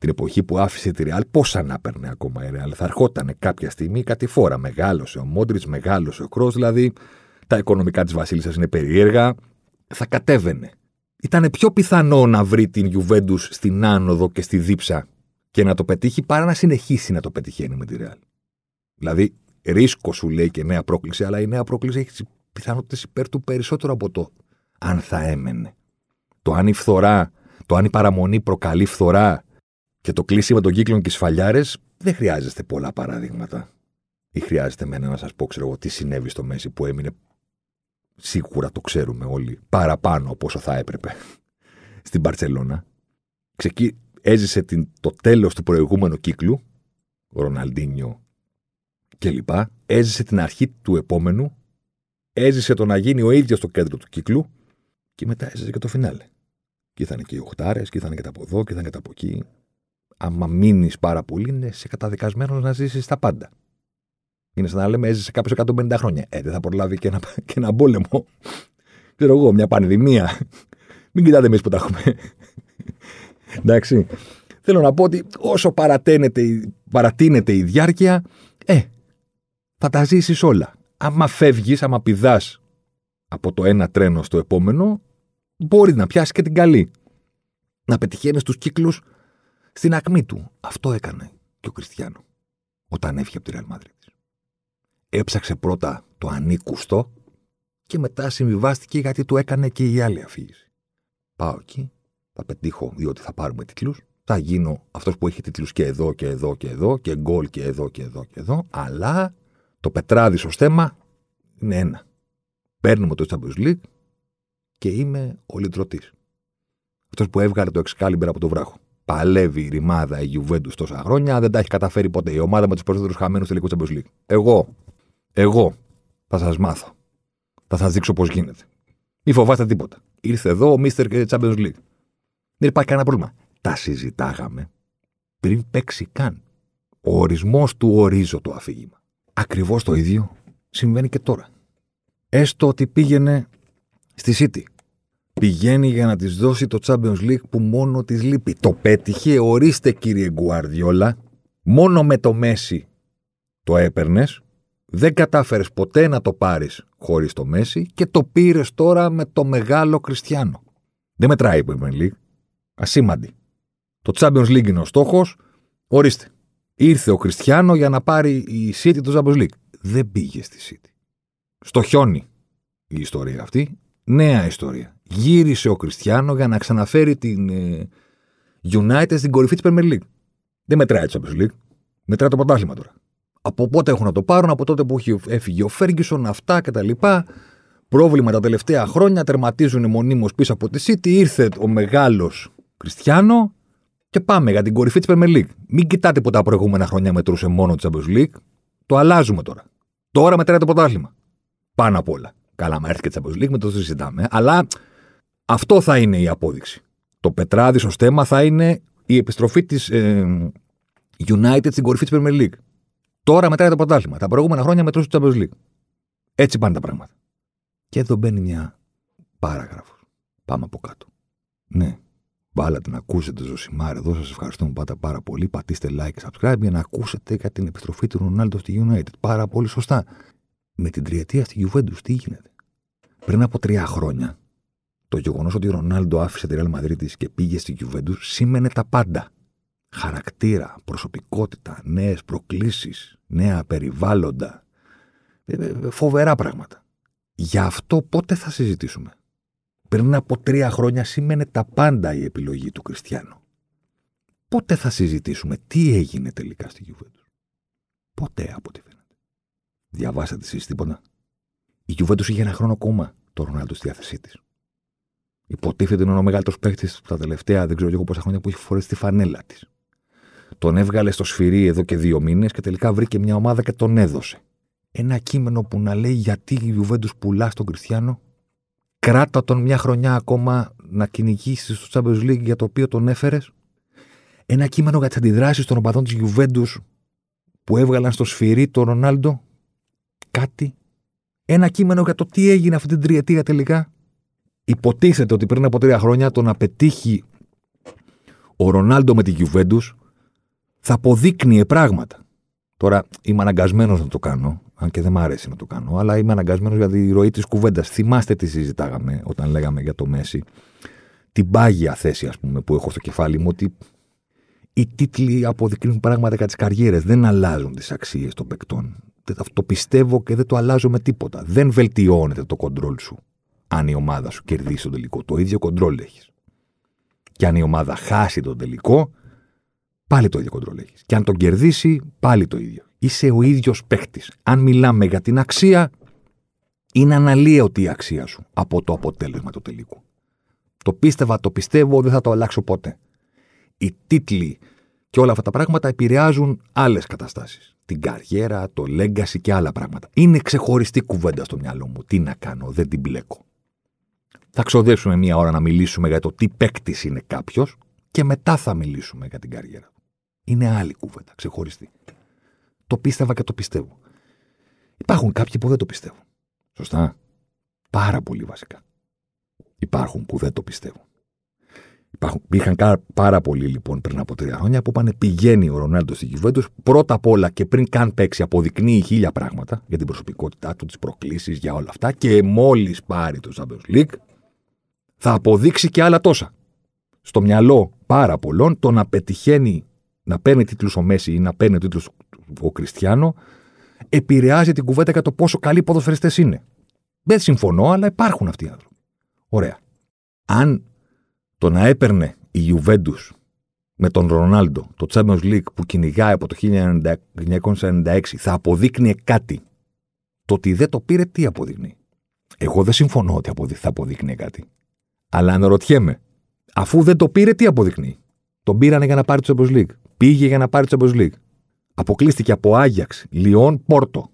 την εποχή που άφησε τη Ρεάλ, πόσα να παίρνει ακόμα η Ρεάλ. Θα ερχόταν κάποια στιγμή κάτι φορά. Μεγάλωσε ο Μόντριτς, μεγάλωσε ο Κρό, δηλαδή τα οικονομικά της Βασίλισσας είναι περίεργα. Θα κατέβαινε. Ήταν πιο πιθανό να βρει την Γιουβέντους στην άνοδο και στη δίψα και να το πετύχει παρά να συνεχίσει να το πετυχαίνει με τη Ρεάλ. Δηλαδή, ρίσκο σου λέει και νέα πρόκληση, αλλά η νέα πρόκληση έχει τις πιθανότητες υπέρ του περισσότερο από το αν θα έμενε. το αν η φθορά, το αν η παραμονή προκαλεί φθορά και το κλείσιμο των κύκλων και σφαλιάρες, δεν χρειάζεστε πολλά παραδείγματα. Ή χρειάζεται εμένα να σας πω, ξέρω εγώ, τι συνέβη στο Μέση που έμεινε. Σίγουρα το ξέρουμε όλοι. Παραπάνω από όσο θα έπρεπε. Στην Παρσελώνα. Ξεκί... Έζησε την... το τέλος του προηγούμενου κύκλου. Ο Ροναλντίνιο κλπ. Έζησε την αρχή του επόμενου. Έζησε το να γίνει ο ίδιος το κέντρο του κύκλου. Και μετά έζησε και το φινάλε. Και ήρθαν και οι οχτάρες, και ήρθαν και τα από εδώ, και ήρθαν και τα από εκεί. Άμα μείνεις πάρα πολύ, είναι σε καταδικασμένος να ζήσεις τα πάντα. Είναι σαν να λέμε έζησε κάποιος 150 χρόνια. Ε, δεν θα προλάβει και ένα, και ένα πόλεμο. Ξέρω εγώ, μια πανδημία. Μην κοιτάτε εμείς που τα έχουμε. Εντάξει. Θέλω να πω ότι όσο παρατείνεται η διάρκεια, ε, θα τα ζήσεις όλα. Άμα φεύγεις, άμα πηδάς από το ένα τρένο στο επόμενο, μπορεί να πιάσεις και την καλή. Να πετυχαίνεις τους κύκλους στην ακμή του. Αυτό έκανε και ο Κριστιανό όταν έφυγε από τη Real Madrid έψαξε πρώτα το ανήκουστο και μετά συμβιβάστηκε γιατί του έκανε και η άλλη αφήγηση. Πάω εκεί, θα πετύχω διότι θα πάρουμε τίτλους, θα γίνω αυτός που έχει τίτλους και εδώ και εδώ και εδώ και γκολ και εδώ και εδώ και εδώ, αλλά το πετράδι στο στέμα είναι ένα. Παίρνουμε το Champions League και είμαι ο λυτρωτής. Αυτός που έβγαλε το Excalibur από το βράχο. Παλεύει η ρημάδα η Juventus τόσα χρόνια, δεν τα έχει καταφέρει ποτέ. Η ομάδα με τους περισσότερους χαμένους τελικού Champions League. Εγώ εγώ θα σας μάθω. Θα σας δείξω πώς γίνεται. Μη φοβάστε τίποτα. Ήρθε εδώ ο Μίστερ Champions League. Δεν υπάρχει κανένα πρόβλημα. Τα συζητάγαμε πριν παίξει καν. Ο ορισμός του ορίζω το αφήγημα. Ακριβώς το ίδιο συμβαίνει και τώρα. Έστω ότι πήγαινε στη City. Πηγαίνει για να της δώσει το Champions League που μόνο της λείπει. Το πέτυχε, ορίστε κύριε Γκουαρδιόλα. Μόνο με το Μέση το έπαιρνες δεν κατάφερες ποτέ να το πάρεις χωρίς το Μέση και το πήρες τώρα με το μεγάλο Κριστιανό. Δεν μετράει η Premier League. Ασήμαντη. Το Champions League είναι ο στόχος. Ορίστε. Ήρθε ο Κριστιανό για να πάρει η City το Champions League. Δεν πήγε στη City. Στο χιόνι η ιστορία αυτή. Νέα ιστορία. Γύρισε ο Κριστιανό για να ξαναφέρει την ε, United στην κορυφή της Premier League. Δεν μετράει το Champions League. Μετράει το πρωτάθλημα τώρα. Από πότε έχουν να το πάρουν, από τότε που έχει έφυγε ο Φέργκισον, αυτά κτλ. Πρόβλημα τα τελευταία χρόνια, τερματίζουν μονίμως πίσω από τη City. Ήρθε ο μεγάλος Κριστιανό και πάμε για την κορυφή της Premier League. Μην κοιτάτε που τα προηγούμενα χρόνια μετρούσε μόνο τη Champions League. Το αλλάζουμε τώρα. Τώρα μετράει το πρωτάθλημα. Πάνω απ' όλα. Καλά, μα έρθει και τη Champions League, με το συζητάμε. Αλλά αυτό θα είναι η απόδειξη. Το πετράδι στο στέμα θα είναι η επιστροφή της ε, United στην κορυφή της Premier League. Τώρα μετράει το πρωτάθλημα. Τα προηγούμενα χρόνια μετρούσε το Champions League. Έτσι πάνε τα πράγματα. Και εδώ μπαίνει μια παράγραφος. Πάμε από κάτω. Ναι, βάλατε να ακούσετε Ζωσιμάρ εδώ. Σας ευχαριστούμε πάντα πάρα πολύ. Πατήστε like, subscribe για να ακούσετε για την επιστροφή του Ρονάλντο στη United. Πάρα πολύ σωστά. Με την τριετία στη Juventus τι γίνεται; Πριν από τρία χρόνια, το γεγονός ότι ο Ρονάλντο άφησε τη Real Madrid και πήγε στη Juventus σήμαινε τα πάντα χαρακτήρα, προσωπικότητα, νέες προκλήσεις, νέα περιβάλλοντα. Ε, ε, φοβερά πράγματα. Γι' αυτό πότε θα συζητήσουμε; Πριν από τρία χρόνια σήμαινε τα πάντα η επιλογή του Κριστιανού. Πότε θα συζητήσουμε τι έγινε τελικά στη Γιουβέντους; Ποτέ από ό,τι φαίνεται. Διαβάσατε εσείς τίποτα; Η Γιουβέντους είχε ένα χρόνο ακόμα το Ρονάλντο στη διάθεσή της. Υποτίθεται είναι ο μεγαλύτερος παίκτης τα τελευταία δεν ξέρω εγώ πόσα χρόνια που έχει φορέσει τη φανέλα της. Τον έβγαλε στο σφυρί εδώ και δύο μήνες και τελικά βρήκε μια ομάδα και τον έδωσε. Ένα κείμενο που να λέει γιατί η Γιουβέντου πουλά στον Κριστιανό. Κράτα τον μια χρονιά ακόμα να κυνηγήσεις στο Champions League για το οποίο τον έφερες. Ένα κείμενο για τις αντιδράσεις των οπαδών της Γιουβέντου που έβγαλαν στο σφυρί τον Ρονάλντο. Κάτι. Ένα κείμενο για το τι έγινε αυτή την τριετία τελικά. Υποτίθεται ότι πριν από τρία χρόνια το να πετύχει ο Ρονάλντο με τη Γιουβέντους θα αποδείκνυε πράγματα. Τώρα είμαι αναγκασμένος να το κάνω, αν και δεν μ' αρέσει να το κάνω, αλλά είμαι αναγκασμένος για τη ροή της κουβέντας. Θυμάστε τι συζητάγαμε όταν λέγαμε για το Μέση. Την πάγια θέση, ας πούμε, που έχω στο κεφάλι μου, ότι οι τίτλοι αποδεικνύουν πράγματα για τις καριέρες. Δεν αλλάζουν τις αξίες των παικτών. Το πιστεύω και δεν το αλλάζω με τίποτα. Δεν βελτιώνεται το κοντρόλ σου αν η ομάδα σου κερδίσει το τελικό. Το ίδιο κοντρόλ έχεις. Και αν η ομάδα χάσει τον τελικό, πάλι το ίδιο κοντρόλ έχεις. Και αν τον κερδίσει, πάλι το ίδιο. Είσαι ο ίδιος παίχτης. Αν μιλάμε για την αξία, είναι αναλύωτη η αξία σου από το αποτέλεσμα του τελικού. Το πίστευα, το πιστεύω, δεν θα το αλλάξω ποτέ. Οι τίτλοι και όλα αυτά τα πράγματα επηρεάζουν άλλες καταστάσεις. Την καριέρα, το legacy και άλλα πράγματα. Είναι ξεχωριστή κουβέντα στο μυαλό μου. Τι να κάνω, δεν την μπλέκω. Θα ξοδέψουμε μία ώρα να μιλήσουμε για το τι παίκτης είναι κάποιος και μετά θα μιλήσουμε για την καριέρα του. Είναι άλλη κουβέντα, ξεχωριστή. Το πίστευα και το πιστεύω. Υπάρχουν κάποιοι που δεν το πιστεύουν. Σωστά. Πάρα πολύ βασικά. Υπάρχουν που δεν το πιστεύουν. Υπάρχουν, υπήρχαν πάρα πολλοί λοιπόν πριν από τρία χρόνια που είπαν πηγαίνει ο Ρονάλντος στην Γιουβέντους. Πρώτα απ' όλα και πριν καν παίξει, αποδεικνύει χίλια πράγματα για την προσωπικότητά του, τις προκλήσεις, για όλα αυτά. Και μόλις πάρει το Champions League, θα αποδείξει και άλλα τόσα. Στο μυαλό πάρα πολλών το να πετυχαίνει να παίρνει τίτλους ο Μέση ή να παίρνει τίτλου ο Κριστιανό επηρεάζει την κουβέντα για το πόσο καλοί ποδοσφαιριστές είναι. Δεν συμφωνώ, αλλά υπάρχουν αυτοί οι άνθρωποι. Ωραία. Αν το να έπαιρνε η Ιουβέντου με τον Ρονάλντο το Champions League που κυνηγάει από το 1996 θα αποδείκνυε κάτι, το ότι δεν το πήρε τι αποδεικνύει; Εγώ δεν συμφωνώ ότι θα αποδείκνυε κάτι. Αλλά αναρωτιέμαι, αφού δεν το πήρε, τι αποδεικνύει; Τον πήρανε για να πάρει το Champions League. Πήγε για να πάρει το Champions League. Αποκλείστηκε από Άγιαξ, Λιόν, Πόρτο.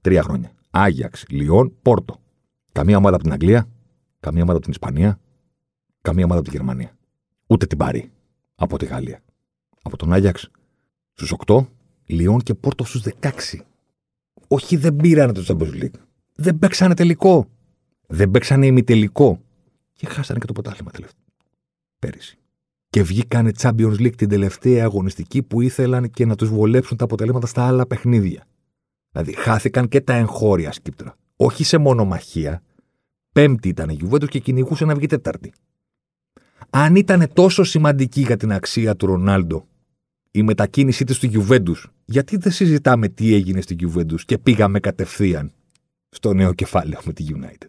Τρία χρόνια. Άγιαξ, Λιόν, Πόρτο. Καμία ομάδα από την Αγγλία, καμία ομάδα από την Ισπανία, καμία ομάδα από τη Γερμανία. Ούτε την πάρει από τη Γαλλία. Από τον Άγιαξ στους 8, Λιόν και Πόρτο στους 16. Όχι, δεν πήρανε το Champions League. Δεν παίξανε τελικό. Δεν παίξανε ημιτελικό. Και χάσανε και το ποτάλημα τελευταίο. Πέρυσι. Και βγήκανε Champions League την τελευταία αγωνιστική που ήθελαν και να τους βολέψουν τα αποτελέσματα στα άλλα παιχνίδια. Δηλαδή, χάθηκαν και τα εγχώρια σκύπτρα. Όχι σε μονομαχία. Πέμπτη ήταν η Γιουβέντο και κυνηγούσε να βγει Τέταρτη. Αν ήταν τόσο σημαντική για την αξία του Ρονάλντο η μετακίνησή της του Γιουβέντους, γιατί δεν συζητάμε τι έγινε στη Γιουβέντους και πήγαμε κατευθείαν στο νέο κεφάλαιο με τη United;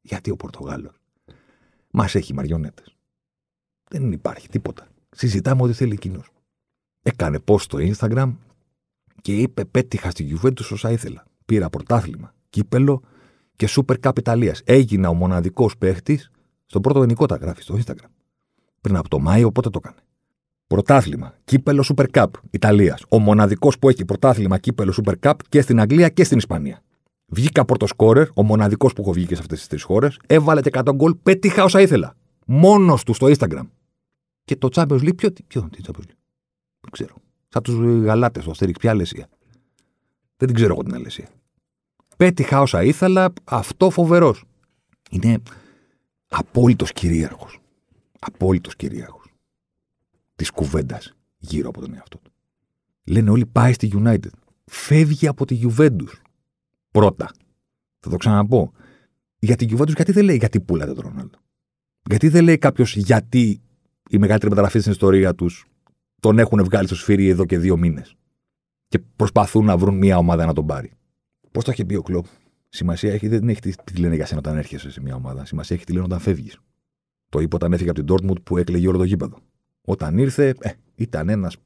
Γιατί ο Πορτογάλος μας έχει μαριονέτες. Δεν υπάρχει τίποτα. Συζητάμε ό,τι θέλει εκείνος. Έκανε post στο Instagram και είπε: Πέτυχα στη Γιουβέντους όσα ήθελα. Πήρα πρωτάθλημα, κύπελο και Super Cup Ιταλίας. Έγινα ο μοναδικός παίχτης στον πρώτο ελληνικό τα γράφει στο Instagram. Πριν από το Μάιο, πότε το έκανε. Πρωτάθλημα, κύπελο Super Cup Ιταλίας. Ο μοναδικός που έχει πρωτάθλημα, κύπελο Super Cup και στην Αγγλία και στην Ισπανία. Βγήκα πρώτο σκόρερ, ο μοναδικός που έχω βγει και σε αυτές τις τρεις χώρες. Έβαλε και 100 γκολ, πέτυχα όσα ήθελα. Μόνος του στο Instagram. Και το Champions League, ποιο, ποιο τι Champions League; Δεν ξέρω. Σαν τους γαλάτες, το Αστέριξ, ποια αλεσία. Δεν την ξέρω εγώ την αλεσία. Πέτυχα όσα ήθελα, αυτό φοβερός. Είναι απόλυτος κυρίαρχος. Απόλυτος κυρίαρχος της κουβέντας γύρω από τον εαυτό του. Λένε όλοι πάει στη United. Φεύγει από τη Juventus. Πρώτα. Θα το ξαναπώ. Για τη Juventus γιατί δεν λέει γιατί πουλάτε τον Ρονάλντο. Γιατί δεν λέει κάποιος γιατί η μεγαλύτερη μεταγραφή στην ιστορία τους τον έχουν βγάλει στο σφύρι εδώ και δύο μήνες. Και προσπαθούν να βρουν μια ομάδα να τον πάρει. Πώς το έχει πει ο Κλοπ; Σημασία έχει, δεν έχει τι, τι λένε για σένα όταν έρχεσαι σε μια ομάδα. Σημασία έχει τι λένε όταν φεύγεις. Το είπε όταν έφυγε από την Dortmund που έκλαιγε όλο το γήπεδο. Όταν ήρθε, ε, ήταν ένας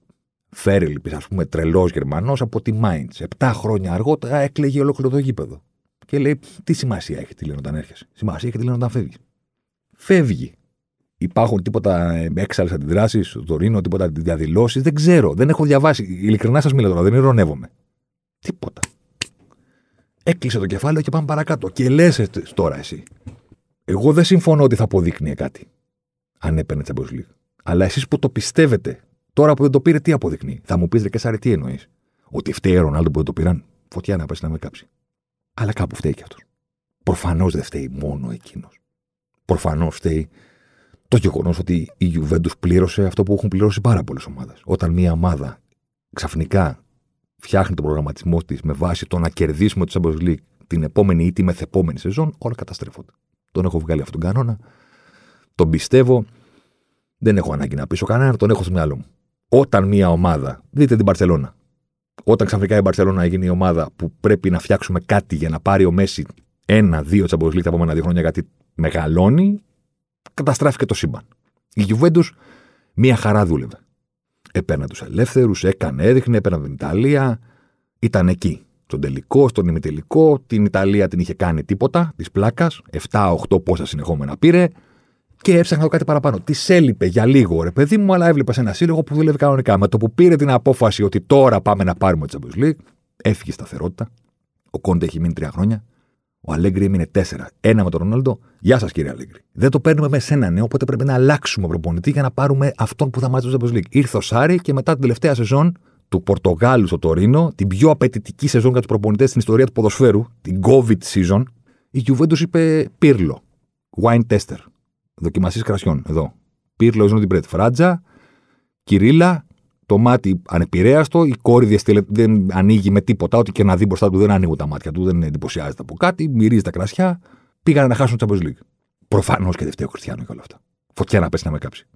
φέρελ, ας πούμε, τρελός Γερμανός από τη Mainz. Επτά χρόνια αργότερα έκλαιγε ολόκληρο το γήπεδο. Και λέει, τι σημασία έχει τι λένε όταν έρχεσαι. Σημασία έχει τι λένε όταν φεύγεις. Φεύγει. Υπάρχουν τίποτα έξαλλες αντιδράσεις στο Τωρίνο, τίποτα διαδηλώσεις. Δεν ξέρω. Δεν έχω διαβάσει. Ειλικρινά σας μιλάω τώρα, δεν ειρωνεύομαι. Τίποτα. Έκλεισε το κεφάλαιο και πάμε παρακάτω. Και λες τώρα εσύ. Εγώ δεν συμφωνώ ότι θα αποδείκνυε κάτι. Αν έπαιρνε Champions League. Αλλά εσείς που το πιστεύετε, τώρα που δεν το πήρε, τι αποδεικνύει; Θα μου πεις, Ρε τι εννοείς; Ότι φταίει ο Ρονάλντο που δεν το πήραν; Φωτιά να πέσει να με κάψει. Αλλά κάπου φταίει και αυτός. Προφανώς δεν φταίει μόνο εκείνος. Προφανώς φταίει το γεγονός ότι η Juventus πλήρωσε αυτό που έχουν πληρώσει πάρα πολλές ομάδες. Όταν μια ομάδα ξαφνικά φτιάχνει τον προγραμματισμό της με βάση το να κερδίσουμε το Champions League την επόμενη ή τη μεθεπόμενη σεζόν, όλα καταστρέφονται. Τον έχω βγάλει αυτόν τον κανόνα. Τον πιστεύω. Δεν έχω ανάγκη να πείσω κανέναν, τον έχω στο μυαλό μου. Όταν μια ομάδα, δείτε την Παρσελώνα. Όταν ξαφνικά η Παρσελώνα έγινε η ομάδα που πρέπει να φτιάξουμε κάτι για να πάρει ο Μέση ένα-δύο Champions League τα επόμενα δύο χρόνια γιατί μεγαλώνει, καταστράφηκε το σύμπαν. Η Juventus μία χαρά δούλευε. Έπαιρνε τους ελεύθερους, έκανε, έδειχνε, έπαιρνε την Ιταλία. Ήταν εκεί. Στον τελικό, στον ημιτελικό. Την Ιταλία την είχε κάνει τίποτα της πλάκας. 7-8 πόσα συνεχόμενα πήρε. Και έψαχνα κάτι παραπάνω. Της έλειπε για λίγο, ρε παιδί μου, αλλά έβλεπε ένα σύλλογο που δούλευε κανονικά. Με το που πήρε την απόφαση ότι τώρα πάμε να πάρουμε το Champions League, έφυγε σταθερότητα. Ο Κόντε έχει μείνει τρία χρόνια. Ο Αλέγκρι έμεινε τέσσερα. Ένα με τον Ρονάλντο. Γεια σας κύριε Αλέγκρι. Δεν το παίρνουμε με σένα, ναι, οπότε πρέπει να αλλάξουμε προπονητή για να πάρουμε αυτόν που θα μάθει το Champions League. Ήρθε ο Σάρι και μετά την τελευταία σεζόν του Πορτογάλου στο Τωρίνο, την πιο απαιτητική σεζόν για τους προπονητές στην ιστορία του ποδοσφαίρου, την COVID season, η Juventus είπε Πύρλο. Wine tester. Δοκιμασίες κρασιών. Εδώ. Πύρλο είναι την πρέτ. Φράτζα, Κυρίλα, το μάτι ανεπηρέαστο, η κόρη δεν ανοίγει με τίποτα, ό,τι και να δει μπροστά του δεν ανοίγουν τα μάτια του, δεν εντυπωσιάζεται από κάτι, μυρίζει τα κρασιά, πήγαν να χάσουν το Champions League. Προφανώς και δεν φταίει ο Χριστιανό και όλα αυτά. Φωτιά να πέσει να με κάψει.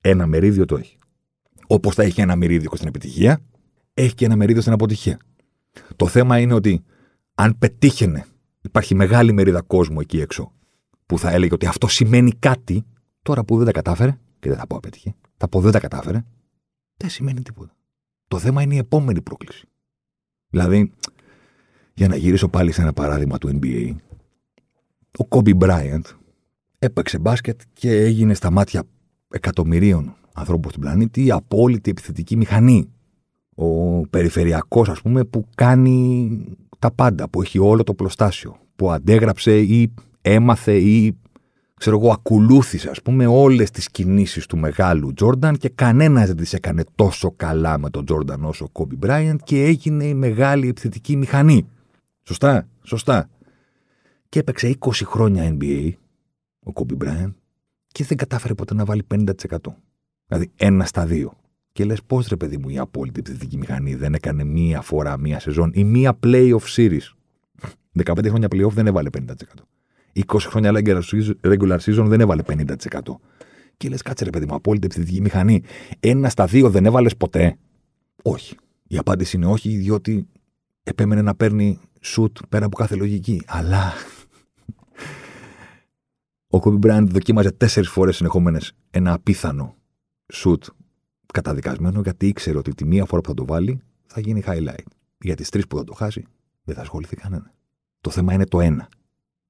Ένα μερίδιο το έχει. Όπως θα έχει ένα μερίδιο στην επιτυχία, έχει και ένα μερίδιο στην αποτυχία. Το θέμα είναι ότι αν πετύχαινε, υπάρχει μεγάλη μερίδα κόσμου εκεί έξω που θα έλεγε ότι αυτό σημαίνει κάτι, τώρα που δεν τα κατάφερε, και δεν θα πω απέτυχε, θα πω δεν τα κατάφερε, δεν σημαίνει τίποτα. Το θέμα είναι η επόμενη πρόκληση. Δηλαδή, για να γυρίσω πάλι σε ένα παράδειγμα του NBA, ο Kobe Bryant έπαιξε μπάσκετ και έγινε στα μάτια εκατομμυρίων ανθρώπων στην πλανήτη η απόλυτη επιθετική μηχανή. Ο περιφερειακός, ας πούμε, που κάνει τα πάντα, που έχει όλο το πλωστάσιο, που αντέγραψε ή έμαθε ή ξέρω εγώ, ακολούθησε, ας πούμε, όλες τις κινήσεις του μεγάλου Τζόρνταν και κανένας δεν τις έκανε τόσο καλά με τον Τζόρνταν όσο ο Κόμπι Μπράιαντ και έγινε η μεγάλη επιθετική μηχανή. Σωστά, σωστά. Και έπαιξε 20 χρόνια NBA ο Κόμπι Μπράιαντ και δεν κατάφερε ποτέ να βάλει 50%. Δηλαδή ένα στα δύο. Και λες, πώς ρε παιδί μου, η απόλυτη επιθετική μηχανή δεν έκανε μία φορά μία σεζόν ή μία playoff series. 15 χρόνια playoff δεν έβαλε 50%. 20 χρόνια regular season δεν έβαλε 50%. Και λες, κάτσε ρε παιδί μου, απόλυτη επιθετική μηχανή. Ένα στα δύο δεν έβαλες ποτέ. Όχι. Η απάντηση είναι όχι, διότι επέμενε να παίρνει σουτ πέρα από κάθε λογική. Αλλά ο Kobe Bryant δοκίμαζε τέσσερις φορές συνεχόμενες ένα απίθανο σουτ καταδικασμένο, γιατί ήξερε ότι τη μία φορά που θα το βάλει θα γίνει highlight. Για τις τρεις που θα το χάσει, δεν θα ασχοληθεί κανένα. Το θέμα είναι το ένα.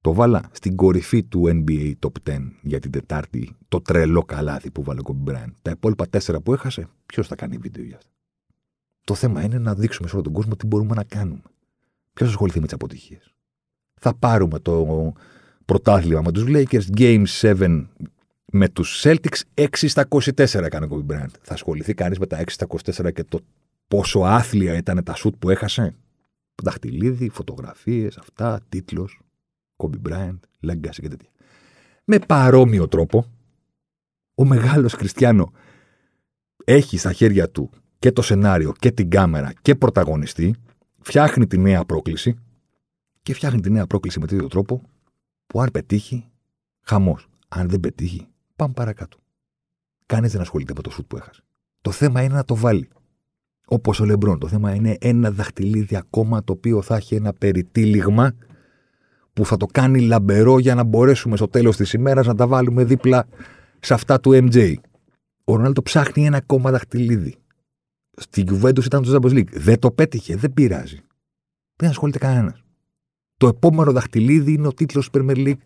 Το βάλα στην κορυφή του NBA Top 10 για την Τετάρτη το τρελό καλάθι που βάλε ο Kobe Bryant. Τα υπόλοιπα τέσσερα που έχασε, ποιος θα κάνει βίντεο για αυτά; Το θέμα είναι να δείξουμε σε όλο τον κόσμο τι μπορούμε να κάνουμε. Ποιος ασχοληθεί με τις αποτυχίες; Θα πάρουμε το πρωτάθλημα με τους Lakers, Game 7 με τους Celtics, 6 στα 24 έκανε ο Kobe Bryant. Θα ασχοληθεί κανείς με τα 6 στα 24 και το πόσο άθλια ήταν τα σουτ που έχασε; Δαχτυλίδι, φωτογραφίες, αυτά, τίτλος. Κόμπι Μπράιντ, Legacy και τέτοια. Με παρόμοιο τρόπο, ο μεγάλος Χριστιανό έχει στα χέρια του και το σενάριο και την κάμερα και πρωταγωνιστή, φτιάχνει τη νέα πρόκληση και φτιάχνει τη νέα πρόκληση με τέτοιο τρόπο που αν πετύχει, χαμός. Αν δεν πετύχει, πάμε παρακάτω. Κανείς δεν ασχολείται με το σουτ που έχασε. Το θέμα είναι να το βάλει. Όπως ο Λεμπρόν. Το θέμα είναι ένα δαχτυλίδι ακόμα το οποίο θα έχει ένα περιτύλιγμα που θα το κάνει λαμπερό για να μπορέσουμε στο τέλος της ημέρας να τα βάλουμε δίπλα σε αυτά του MJ. Ο Ρονάλτο ψάχνει ένα ακόμα δαχτυλίδι. Στην Juventus ήταν το Champions League. Δεν το πέτυχε, δεν πειράζει. Δεν ασχολείται κανένας. Το επόμενο δαχτυλίδι είναι ο τίτλος Premier League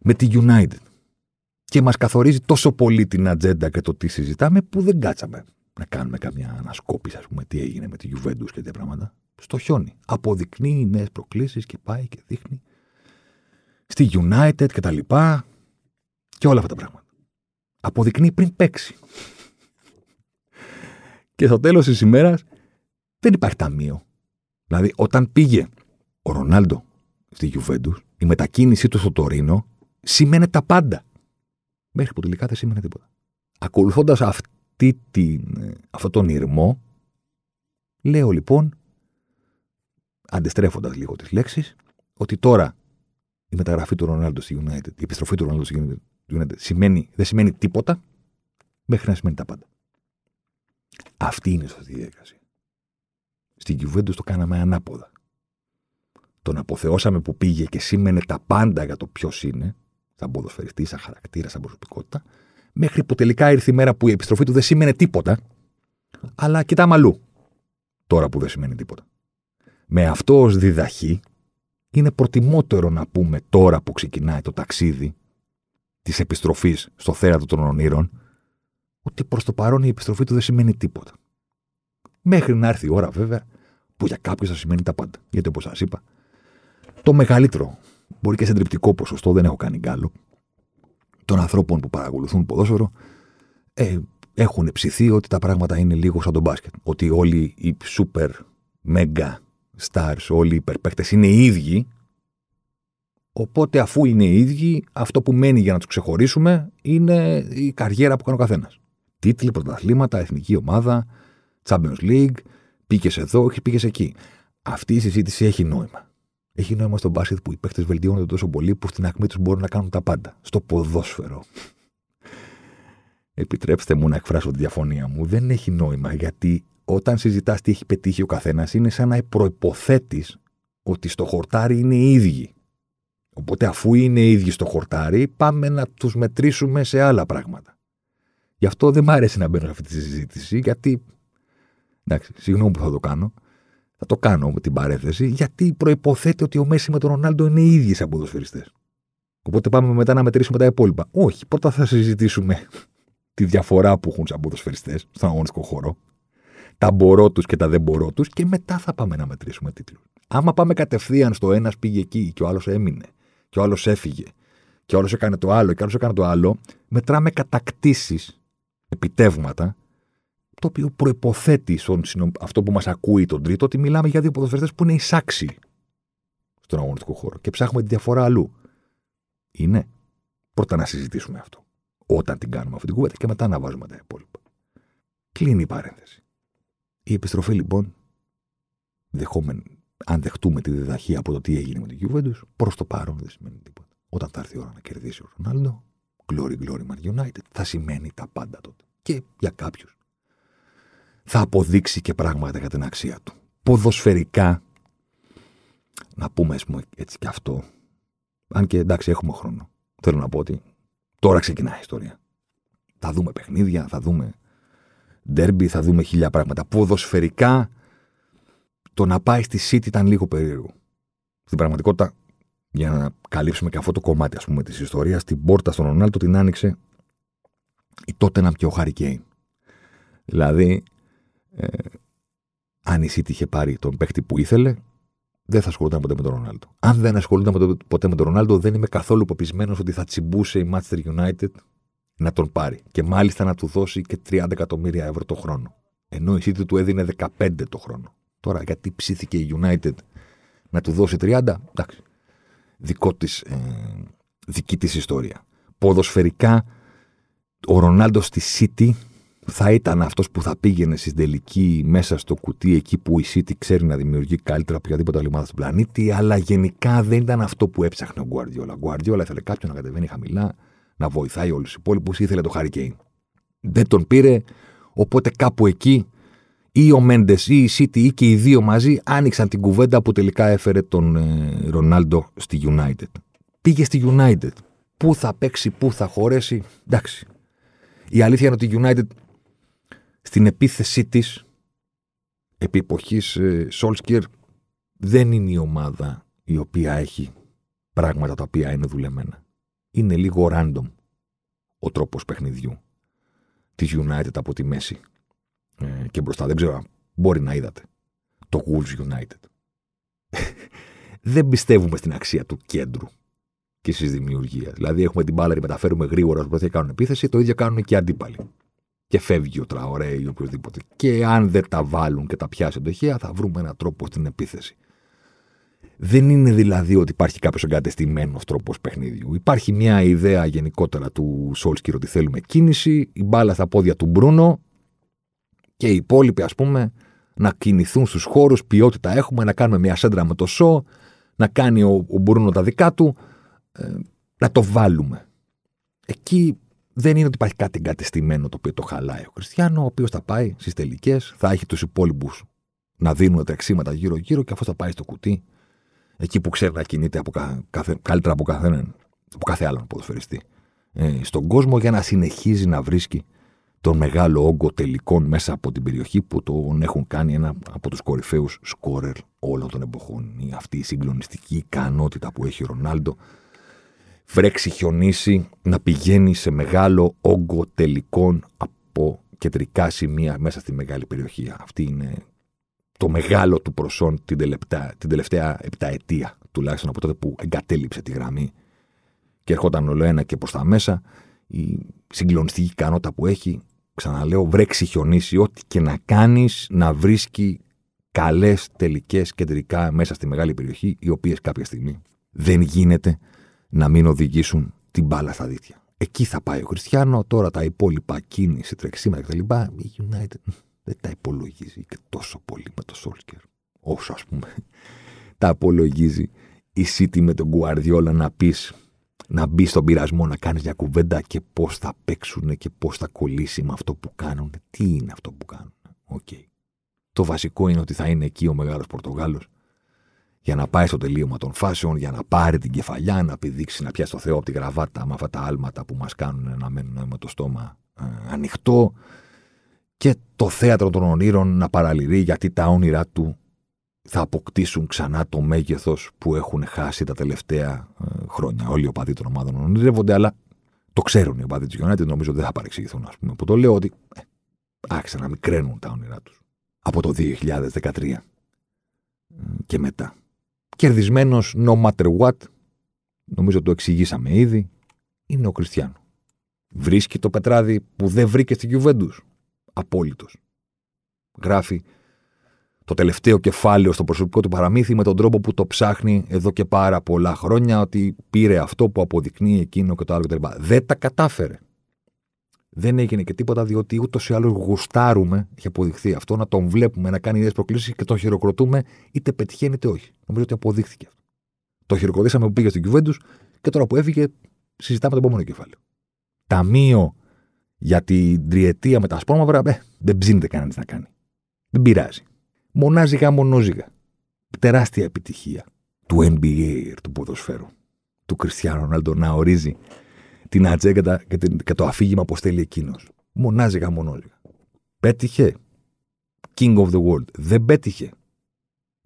με τη United. Και μας καθορίζει τόσο πολύ την ατζέντα και το τι συζητάμε που δεν κάτσαμε να κάνουμε καμιά ανασκόπηση, ας πούμε, τι έγινε με τη Juventus και τέτοια πράγματα στο χιόνι. Αποδεικνύει νέες προκλήσεις και πάει και δείχνει στη United και τα λοιπά και όλα αυτά τα πράγματα. Αποδεικνύει πριν παίξει. και στο τέλος της ημέρας δεν υπάρχει ταμείο. Δηλαδή, όταν πήγε ο Ρονάλντο στη Juventus, η μετακίνησή του στο Τωρίνο σημαίνει τα πάντα. Μέχρι που τελικά δεν σήμαινε τίποτα. Ακολουθώντας αυτή την, αυτόν τον ήρμο, λέω λοιπόν αντιστρέφοντας λίγο τις λέξεις, ότι τώρα η μεταγραφή του Ρονάλντο στη United, η επιστροφή του Ρονάλντο στη United σημαίνει, δεν σημαίνει τίποτα μέχρι να σημαίνει τα πάντα. Αυτή είναι η σωστή διαδικασία. Στην Juventus το κάναμε ανάποδα. Τον αποθεώσαμε που πήγε και σήμαινε τα πάντα για το ποιος είναι, σαν ποδοσφαιριστή, σαν χαρακτήρα, σαν προσωπικότητα, Μέχρι που τελικά ήρθε η μέρα που η επιστροφή του δεν σήμαινε τίποτα, αλλά κοιτάμε αλλού. Τώρα που δεν σημαίνει τίποτα. Με αυτό ως διδαχή, είναι προτιμότερο να πούμε τώρα που ξεκινάει το ταξίδι της επιστροφής στο θέατρο των ονείρων, ότι προς το παρόν η επιστροφή του δεν σημαίνει τίποτα. Μέχρι να έρθει η ώρα, βέβαια, που για κάποιους θα σημαίνει τα πάντα. Γιατί όπως σας είπα, το μεγαλύτερο, μπορεί και σε τριπτικό ποσοστό, δεν έχω κάνει γκάλο, των ανθρώπων που παρακολουθούν ποδόσφαιρο, ε, έχουν ψηθεί ότι τα πράγματα είναι λίγο σαν τον μπάσκετ. Ότι όλοι οι super mega stars, όλοι οι υπερπαίκτες είναι οι ίδιοι. Οπότε, αφού είναι οι ίδιοι, αυτό που μένει για να τους ξεχωρίσουμε είναι η καριέρα που κάνει ο καθένας. Τίτλοι, πρωταθλήματα, εθνική ομάδα, Champions League, πήγες εδώ, πήγες εκεί. Αυτή η συζήτηση έχει νόημα. Έχει νόημα στον μπάσκετ που οι παίχτε βελτιώνονται τόσο πολύ που στην ακμή τους μπορούν να κάνουν τα πάντα. Στο ποδόσφαιρο. Επιτρέψτε μου να εκφράσω τη διαφωνία μου. Δεν έχει νόημα γιατί όταν συζητάς τι έχει πετύχει ο καθένας, είναι σαν να προποθέτει ότι στο χορτάρι είναι οι ίδιοι. Οπότε, αφού είναι οι ίδιοι στο χορτάρι, πάμε να τους μετρήσουμε σε άλλα πράγματα. Γι' αυτό δεν μ' αρέσει να μπαίνω σε αυτή τη συζήτηση, γιατί. Εντάξει, συγγνώμη που θα το κάνω. Θα το κάνω με την παρέθεση, γιατί προποθέτει ότι ο Μέση με τον Ρονάλντο είναι οι ίδιοι σαν ποδοσφαιριστέ. Οπότε πάμε μετά να μετρήσουμε τα υπόλοιπα. Όχι, πρώτα θα συζητήσουμε τη διαφορά που έχουν σαν ποδοσφαιριστέ στον αγωνιστικό χώρο, τα μπορώ τους και τα δεν μπορώ τους, και μετά θα πάμε να μετρήσουμε τίτλους. Άμα πάμε κατευθείαν στο ένας πήγε εκεί και ο άλλος έμεινε, και ο άλλος έφυγε, και ο άλλος έκανε το άλλο, και ο άλλος έκανε το άλλο, μετράμε κατακτήσεις, επιτεύγματα, το οποίο προποθέτει στον, αυτό που μας ακούει τον τρίτο ότι μιλάμε για δύο ποδοσφαιριστές που είναι εισάξιοι στον αγωνιστικό χώρο και ψάχνουμε τη διαφορά αλλού. Είναι. Πρώτα να συζητήσουμε αυτό όταν την κάνουμε αυτή την κουβέντα και μετά να βάζουμε τα υπόλοιπα. Κλείνει η παρένθεση. Η επιστροφή λοιπόν, δεχόμενη, αν δεχτούμε τη διδαχή από το τι έγινε με την Juventus, προς το παρόν δεν σημαίνει τίποτα. Όταν θα έρθει η ώρα να κερδίσει ο Ρονάλντο, glory, glory, Man United, θα σημαίνει τα πάντα τότε. Και για κάποιους θα αποδείξει και πράγματα για την αξία του. Ποδοσφαιρικά, να πούμε έτσι και αυτό, αν και εντάξει έχουμε χρόνο. Θέλω να πω ότι Τώρα ξεκινάει η ιστορία. Θα δούμε παιχνίδια, θα δούμε ντέρμπι, θα δούμε χίλια πράγματα. Ποδοσφαιρικά, το να πάει στη City ήταν λίγο περίεργο. Στην πραγματικότητα, για να καλύψουμε και αυτό το κομμάτι ας πούμε, της ιστορίας, την πόρτα στον Ρονάλτο την άνοιξε η τότε να ο Χάρη Κέιν. Δηλαδή, ε, αν η City είχε πάρει τον παίχτη που ήθελε, δεν θα ασχολούνταν ποτέ με τον Ρονάλντο. Αν δεν ασχολούνταν ποτέ με τον Ρονάλντο, δεν είμαι καθόλου πεπισμένος ότι θα τσιμπούσε η Manchester United να τον πάρει. Και μάλιστα να του δώσει και 30 εκατομμύρια ευρώ το χρόνο. Ενώ η City του έδινε 15 το χρόνο. Τώρα, γιατί ψήθηκε η United να του δώσει 30, εντάξει. Δικό της, ε, δική της ιστορία. Ποδοσφαιρικά, ο Ρονάλντος στη City θα ήταν αυτός που θα πήγαινε στην τελική μέσα στο κουτί εκεί που η City ξέρει να δημιουργεί καλύτερα από οποιαδήποτε άλλη ομάδα στον πλανήτη, αλλά γενικά δεν ήταν αυτό που έψαχνε ο Γκουαρδιόλα. Ο Γκουαρδιόλα ήθελε κάποιον να κατεβαίνει χαμηλά, να βοηθάει όλους τους υπόλοιπους, ήθελε το Harry Kane. Δεν τον πήρε, οπότε κάπου εκεί ή ο Μέντες ή η City ή και οι δύο μαζί άνοιξαν την κουβέντα που τελικά έφερε τον ε, Ρονάλντο στη United. Πήγε στη United. Πού θα παίξει, πού θα χωρέσει. Εντάξει. Η αλήθεια είναι ότι η United στην επίθεσή της επί εποχής ε, Σόλσκιερ δεν είναι η ομάδα η οποία έχει πράγματα τα οποία είναι δουλεμένα. Είναι λίγο random ο τρόπος παιχνιδιού της United από τη μέση ε, και μπροστά. Δεν ξέρω, μπορεί να είδατε το Wolves United. δεν πιστεύουμε στην αξία του κέντρου και στις δημιουργία. Δηλαδή, έχουμε την μπάλα, μεταφέρουμε γρήγορα, προσπαθεί να κάνουν επίθεση, το ίδιο κάνουν και οι αντίπαλοι και φεύγει ο Τραωρέ ή οποιοδήποτε. Και αν δεν τα βάλουν και τα πιάσει εντοχεία, θα βρούμε έναν τρόπο στην επίθεση. Δεν είναι δηλαδή ότι υπάρχει κάποιος εγκατεστημένος τρόπος παιχνίδιου. Υπάρχει μια ιδέα γενικότερα του Σόλσκιρ ότι θέλουμε κίνηση, η μπάλα στα πόδια του Μπρούνο και οι υπόλοιποι, ας πούμε, να κινηθούν στους χώρους, ποιότητα έχουμε, να κάνουμε μια σέντρα με το σο, να κάνει ο, ο Μπρούνο τα δικά του, ε, να το βάλουμε. Εκεί δεν είναι ότι υπάρχει κάτι εγκατεστημένο το οποίο το χαλάει ο Χριστιανό, ο οποίος θα πάει στις τελικές, θα έχει τους υπόλοιπους να δίνουν τρεξίματα γύρω-γύρω και αυτό θα πάει στο κουτί, εκεί που ξέρει να κινείται από κάθε, καλύτερα από, καθέναν, από κάθε άλλον ποδοσφαιριστή ε, στον κόσμο για να συνεχίζει να βρίσκει τον μεγάλο όγκο τελικών μέσα από την περιοχή που τον έχουν κάνει ένα από τους κορυφαίους σκόρερ όλων των εποχών. Αυτή η συγκλονιστική ικανότητα που έχει ο Ρονάλντο βρέξει, χιονίσει, να πηγαίνει σε μεγάλο όγκο τελικών από κεντρικά σημεία μέσα στη μεγάλη περιοχή. Αυτή είναι το μεγάλο του προσόν την τελευταία, την τελευταία επταετία, τουλάχιστον από τότε που εγκατέλειψε τη γραμμή και ερχόταν όλο ένα και προς τα μέσα. Η συγκλονιστική ικανότητα που έχει, ξαναλέω, βρέξει χιονίσει, ό,τι και να κάνεις, να βρίσκει καλές τελικές κεντρικά μέσα στη μεγάλη περιοχή, οι οποίες κάποια στιγμή δεν γίνεται να μην οδηγήσουν την μπάλα στα δίκτυα. Εκεί θα πάει ο Χριστιανό, τώρα τα υπόλοιπα κίνηση, τρεξίματα κτλ. Η United δεν τα υπολογίζει και τόσο πολύ με το Σόλκερ. Όσο ας πούμε τα απολογίζει η City με τον Guardiola να πεις να μπει στον πειρασμό, να κάνεις μια κουβέντα και πώς θα παίξουν και πώς θα κολλήσει με αυτό που κάνουν. Τι είναι αυτό που κάνουν. Okay. Το βασικό είναι ότι θα είναι εκεί ο μεγάλος Πορτογάλος για να πάει στο τελείωμα των φάσεων, για να πάρει την κεφαλιά, να πηδήξει, να πιάσει το Θεό από τη γραβάτα με αυτά τα άλματα που μας κάνουν να μένουν με το στόμα ε, ανοιχτό και το θέατρο των ονείρων να παραλυρεί γιατί τα όνειρά του θα αποκτήσουν ξανά το μέγεθος που έχουν χάσει τα τελευταία ε, χρόνια. Όλοι οι οπαδοί των ομάδων ονειρεύονται, αλλά το ξέρουν οι οπαδοί της United. Νομίζω δεν θα παρεξηγηθούν, ας πούμε. Που το λέω ότι ε, άρχισαν να μικραίνουν τα όνειρά τους από το 2013 και μετά. Κερδισμένος no matter what, νομίζω το εξηγήσαμε ήδη, είναι ο Κριστιανό. Βρίσκει το πετράδι που δεν βρήκε στην Juventus. Απόλυτος. Γράφει το τελευταίο κεφάλαιο στο προσωπικό του παραμύθι με τον τρόπο που το ψάχνει εδώ και πάρα πολλά χρόνια ότι πήρε αυτό που αποδεικνύει εκείνο και το άλλο κτλ. Δεν τα κατάφερε. Δεν έγινε και τίποτα διότι ούτως ή άλλως γουστάρουμε, έχει αποδειχθεί αυτό, να τον βλέπουμε να κάνει νέε προκλήσεις και τον χειροκροτούμε είτε πετυχαίνει είτε όχι. Νομίζω ότι αποδείχθηκε αυτό. Το χειροκροτήσαμε που πήγε στην Κυβέντου και τώρα που έφυγε συζητάμε το επόμενο κεφάλαιο. Ταμείο για την τριετία με τα ασπρόμαυρα, ε, δεν ψήνεται κανένας να κάνει. Δεν πειράζει μονάζιγα μονόζιγα. Τεράστια επιτυχία του NBA, του ποδοσφαίρου. Του Κριστιανού Ρονάλντο να ορίζει την ατζέγκα και, και το αφήγημα που στέλνει εκείνος. Μονάζιγα μονόζιγα. Πέτυχε. King of the world. Δεν πέτυχε.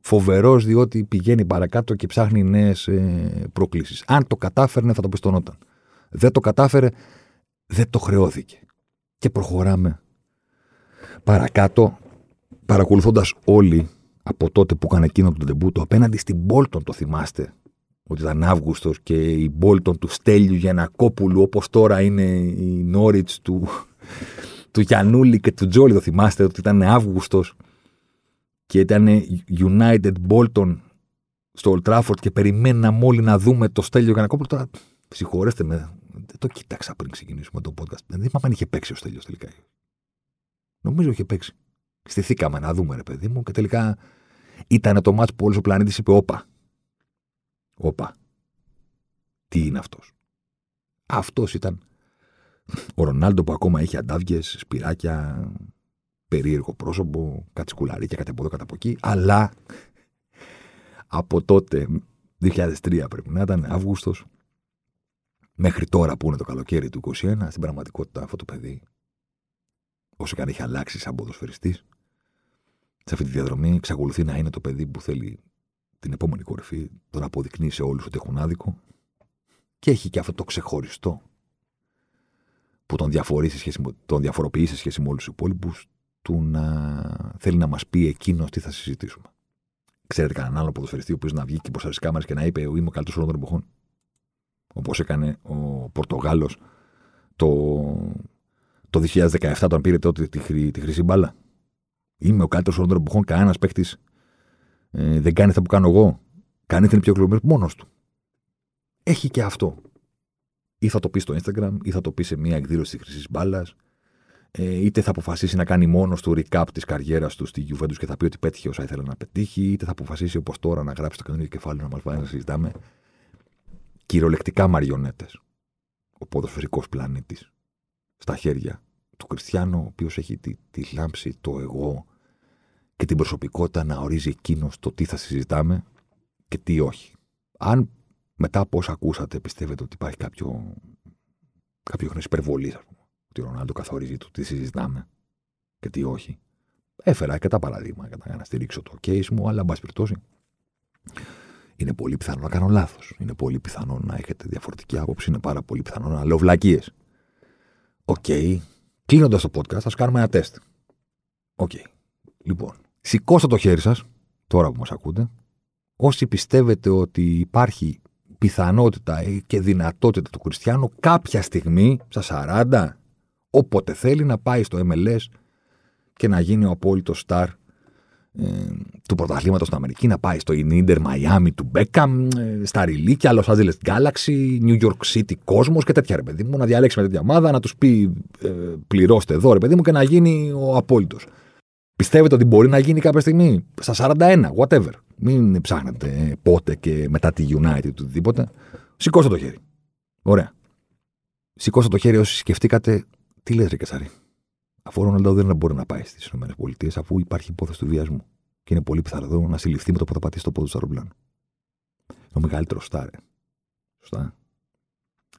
Φοβερός διότι πηγαίνει παρακάτω και ψάχνει νέες ε, προκλήσεις. Αν το κατάφερνε, θα το πιστονόταν. Δεν το κατάφερε, δεν το χρεώθηκε. Και προχωράμε παρακάτω παρακολουθώντας όλοι από τότε που έκανε εκείνο το τεμπούτο απέναντι στην Μπόλτον, το θυμάστε. Ότι ήταν Αύγουστος και η Μπόλτον του Στέλιου Γιανακόπουλου, όπως τώρα είναι η Νόριτ του, του Γιανούλη και του Τζόλι, το θυμάστε, ότι ήταν Αύγουστος και ήταν United Bolton στο Old Trafford και περιμέναμε όλοι να δούμε το Στέλιο Γιανακόπουλο. Τώρα, συγχωρέστε με, δεν το κοίταξα πριν ξεκινήσουμε το podcast. Δεν θυμάμαι αν είχε παίξει ο Στέλιο τελικά. Νομίζω είχε παίξει. Στηθήκαμε να δούμε, ρε παιδί μου, και τελικά ήταν το μάτς που όλος ο πλανήτης είπε: Όπα. Όπα. Τι είναι αυτός. Αυτός ήταν ο Ρονάλντο που ακόμα είχε αντάβιε, σπυράκια, περίεργο πρόσωπο, κάτι σκουλαρίκια, κάτι από εδώ, κάτι από εκεί. Αλλά από τότε, 2003 πρέπει να ήταν, Αύγουστος, μέχρι τώρα που είναι το καλοκαίρι του 2021, στην πραγματικότητα αυτό το παιδί, όσο και αν έχει αλλάξει σαν ποδοσφαιριστής, σε αυτή τη διαδρομή εξακολουθεί να είναι το παιδί που θέλει την επόμενη κορυφή, τον αποδεικνύει σε όλους ότι έχουν άδικο και έχει και αυτό το ξεχωριστό που τον, σε σχέση, τον διαφοροποιεί σε σχέση με όλους τους υπόλοιπους, του να θέλει να μας πει εκείνος τι θα συζητήσουμε. Ξέρετε κανέναν άλλο ποδοσφαιριστή ο οποίος να βγει και προ τι κάμερες και να είπε: Είμαι ο καλύτερος όλων των εποχών. Όπως έκανε ο Πορτογάλος το, το 2017 όταν πήρε τότε τη, τη χρυσή μπάλα. Είμαι ο καλύτερος όλων των εποχών. Κανένας παίχτη ε, δεν κάνει αυτά που κάνω εγώ. Κανείς δεν είναι πιο κλωμένο μόνος του. Έχει και αυτό. Ή θα το πει στο Instagram, ή θα το πει σε μια εκδήλωση της χρυσή μπάλας, ε, είτε θα αποφασίσει να κάνει μόνος του recap της καριέρας του στη Juventus και θα πει ότι πέτυχε όσα ήθελε να πετύχει, είτε θα αποφασίσει όπως τώρα να γράψει το καινούργιο κεφάλαιο να μας βάλει να συζητάμε. Κυριολεκτικά μαριονέτες. Ο ποδοσφαιρικός πλανήτης στα χέρια του Κριστιανού, ο οποίος έχει τη, τη λάμψη, το εγώ, και την προσωπικότητα να ορίζει εκείνος το τι θα συζητάμε και τι όχι. Αν μετά από όσα ακούσατε πιστεύετε ότι υπάρχει κάποιο κάποια χροιά υπερβολής, ας πούμε. Ότι ο Ρονάλντο καθορίζει το τι συζητάμε και τι όχι. Έφερα και τα παραδείγματα για να στηρίξω το case μου, αλλά εν πάση περιπτώσει. Είναι πολύ πιθανό να κάνω λάθος. Είναι πολύ πιθανό να έχετε διαφορετική άποψη. Είναι πάρα πολύ πιθανό να λέω βλακίες. Οκέι. Okay. Κλείνοντας το podcast, θα κάνουμε ένα τεστ. Οκέι. Okay. Λοιπόν, σηκώστε το χέρι σας, τώρα που μας ακούτε, όσοι πιστεύετε ότι υπάρχει πιθανότητα και δυνατότητα του Κριστιάνο κάποια στιγμή, στα 40, όποτε θέλει να πάει στο MLS και να γίνει ο απόλυτος σταρ ε, του πρωταθλήματος στην Αμερική, να πάει στο Ίντερ Μαϊάμι του Μπέκαμ, ε, στα Ριλίκια, Los Angeles Galaxy, New York City Cosmos και τέτοια ρε παιδί μου. Να διαλέξει με τέτοια ομάδα, να τους πει ε, πληρώστε εδώ ρε παιδί μου και να γίνει ο απόλυτος. Πιστεύετε ότι μπορεί να γίνει κάποια στιγμή; Στα 41, whatever. Μην ψάχνετε πότε και μετά τη United ή οτιδήποτε. Σηκώστε το χέρι. Ωραία. Σηκώστε το χέρι όσοι σκεφτήκατε, τι λες ρε Κεσάρη; Αφού ο Ροναλντό δεν μπορεί να πάει στις ΗΠΑ, αφού υπάρχει υπόθεση του βιασμού. Και είναι πολύ πιθανό να συλληφθεί με το πρωτοπατή στο πόδι του αεροπλάνου. Ο μεγαλύτερο στάρ. Σωστά.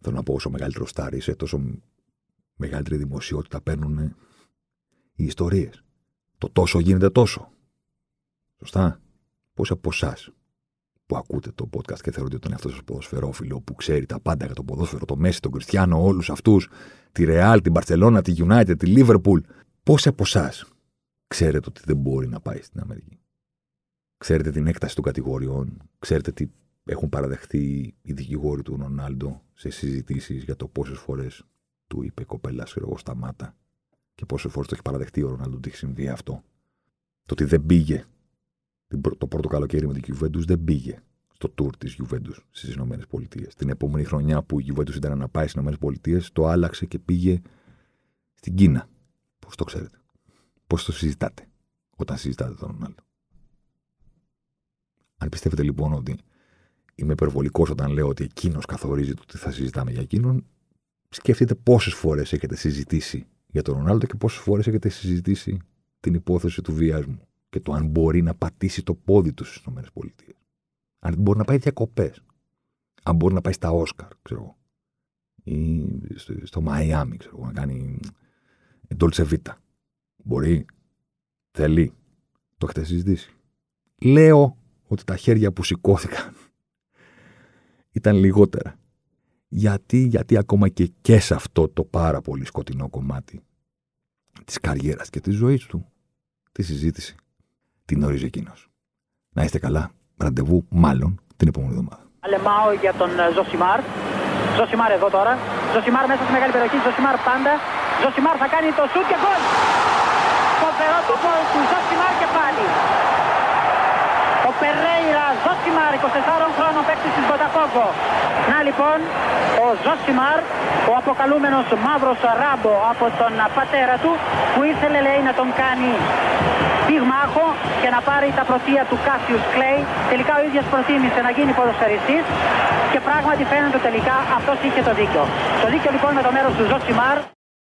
Θέλω να πω, όσο μεγαλύτερο στάρ είσαι, τόσο μεγαλύτερη δημοσιότητα παίρνουν οι ιστορίες. Το τόσο γίνεται τόσο. Σωστά. Πώ από εσάς που ακούτε το podcast και θεωρείτε ότι είναι αυτός ο ποδοσφαιρόφιλο που ξέρει τα πάντα για το ποδόσφαιρο, το Μέση, τον Κριστιανό, όλους αυτούς, τη Ρεάλ, την Παρσελώνα, τη United, τη Liverpool. Πόσοι από εσάς ξέρετε ότι δεν μπορεί να πάει στην Αμερική; Ξέρετε την έκταση των κατηγοριών, ξέρετε τι έχουν παραδεχτεί οι δικηγόροι του Ρονάλντο σε συζητήσεις για το πόσες φορές του είπε κοπέλα, ξέρω εγώ, σταμάτα και πόσες φορές το έχει παραδεχτεί ο Ρονάλντο ότι έχει συμβεί αυτό. Το ότι δεν πήγε το πρώτο καλοκαίρι με την Juventus δεν πήγε στο tour της Juventus στις ΗΠΑ. Την επόμενη χρονιά που η Juventus ήταν να πάει στις ΗΠΑ, το άλλαξε και πήγε στην Κίνα. Πώς το ξέρετε; Πώς το συζητάτε όταν συζητάτε τον Ρονάλντο; Αν πιστεύετε λοιπόν ότι είμαι υπερβολικός όταν λέω ότι εκείνος καθορίζει το τι θα συζητάμε για εκείνον, σκεφτείτε πόσες φορές έχετε συζητήσει για τον Ρονάλντο και πόσες φορές έχετε συζητήσει την υπόθεση του βιασμού και το αν μπορεί να πατήσει το πόδι τους στις ΗΠΑ. Αν μπορεί να πάει διακοπές. Αν μπορεί να πάει στα Όσκαρ, ξέρω εγώ. Ή στο Μαϊάμι, ξέρω εγώ, να κάνει Dolce Vita. Μπορεί. Θέλει. Το έχετε συζητήσει. Λέω ότι τα χέρια που σηκώθηκαν ήταν λιγότερα. Γιατί, γιατί ακόμα και, και σε αυτό το πάρα πολύ σκοτεινό κομμάτι της καριέρας και της ζωής του, τη συζήτηση την ορίζει εκείνος. Να είστε καλά. Ραντεβού, μάλλον, την επόμενη εβδομάδα. Αλεμάω για τον ε, Ζωσιμάρ. Ζωσιμάρ εδώ τώρα. Ζωσιμάρ μέσα στη μεγάλη περιοχή. Ζωσιμάρ πάντα. Ζωσιμάρ θα κάνει το σουτ και γκολ. Φοβερό το γκολ του Ζωσιμάρ και πάλι. Ο Περέιρα Ζωσιμάρ, 24 χρόνων παίκτη της Βοτακόβο. Να λοιπόν, ο Ζωσιμάρ, ο αποκαλούμενος μαύρος ράμπο από τον πατέρα του, που ήθελε λέει να τον κάνει πυγμάχο και να πάρει τα πρωτεία του Κάσιους Κλέη. Τελικά ο ίδιος προτίμησε να γίνει ποδοσφαιριστής και πράγματι φαίνεται τελικά αυτός είχε το δίκιο. Το δίκιο λοιπόν με το μέρος του Ζωσιμάρ.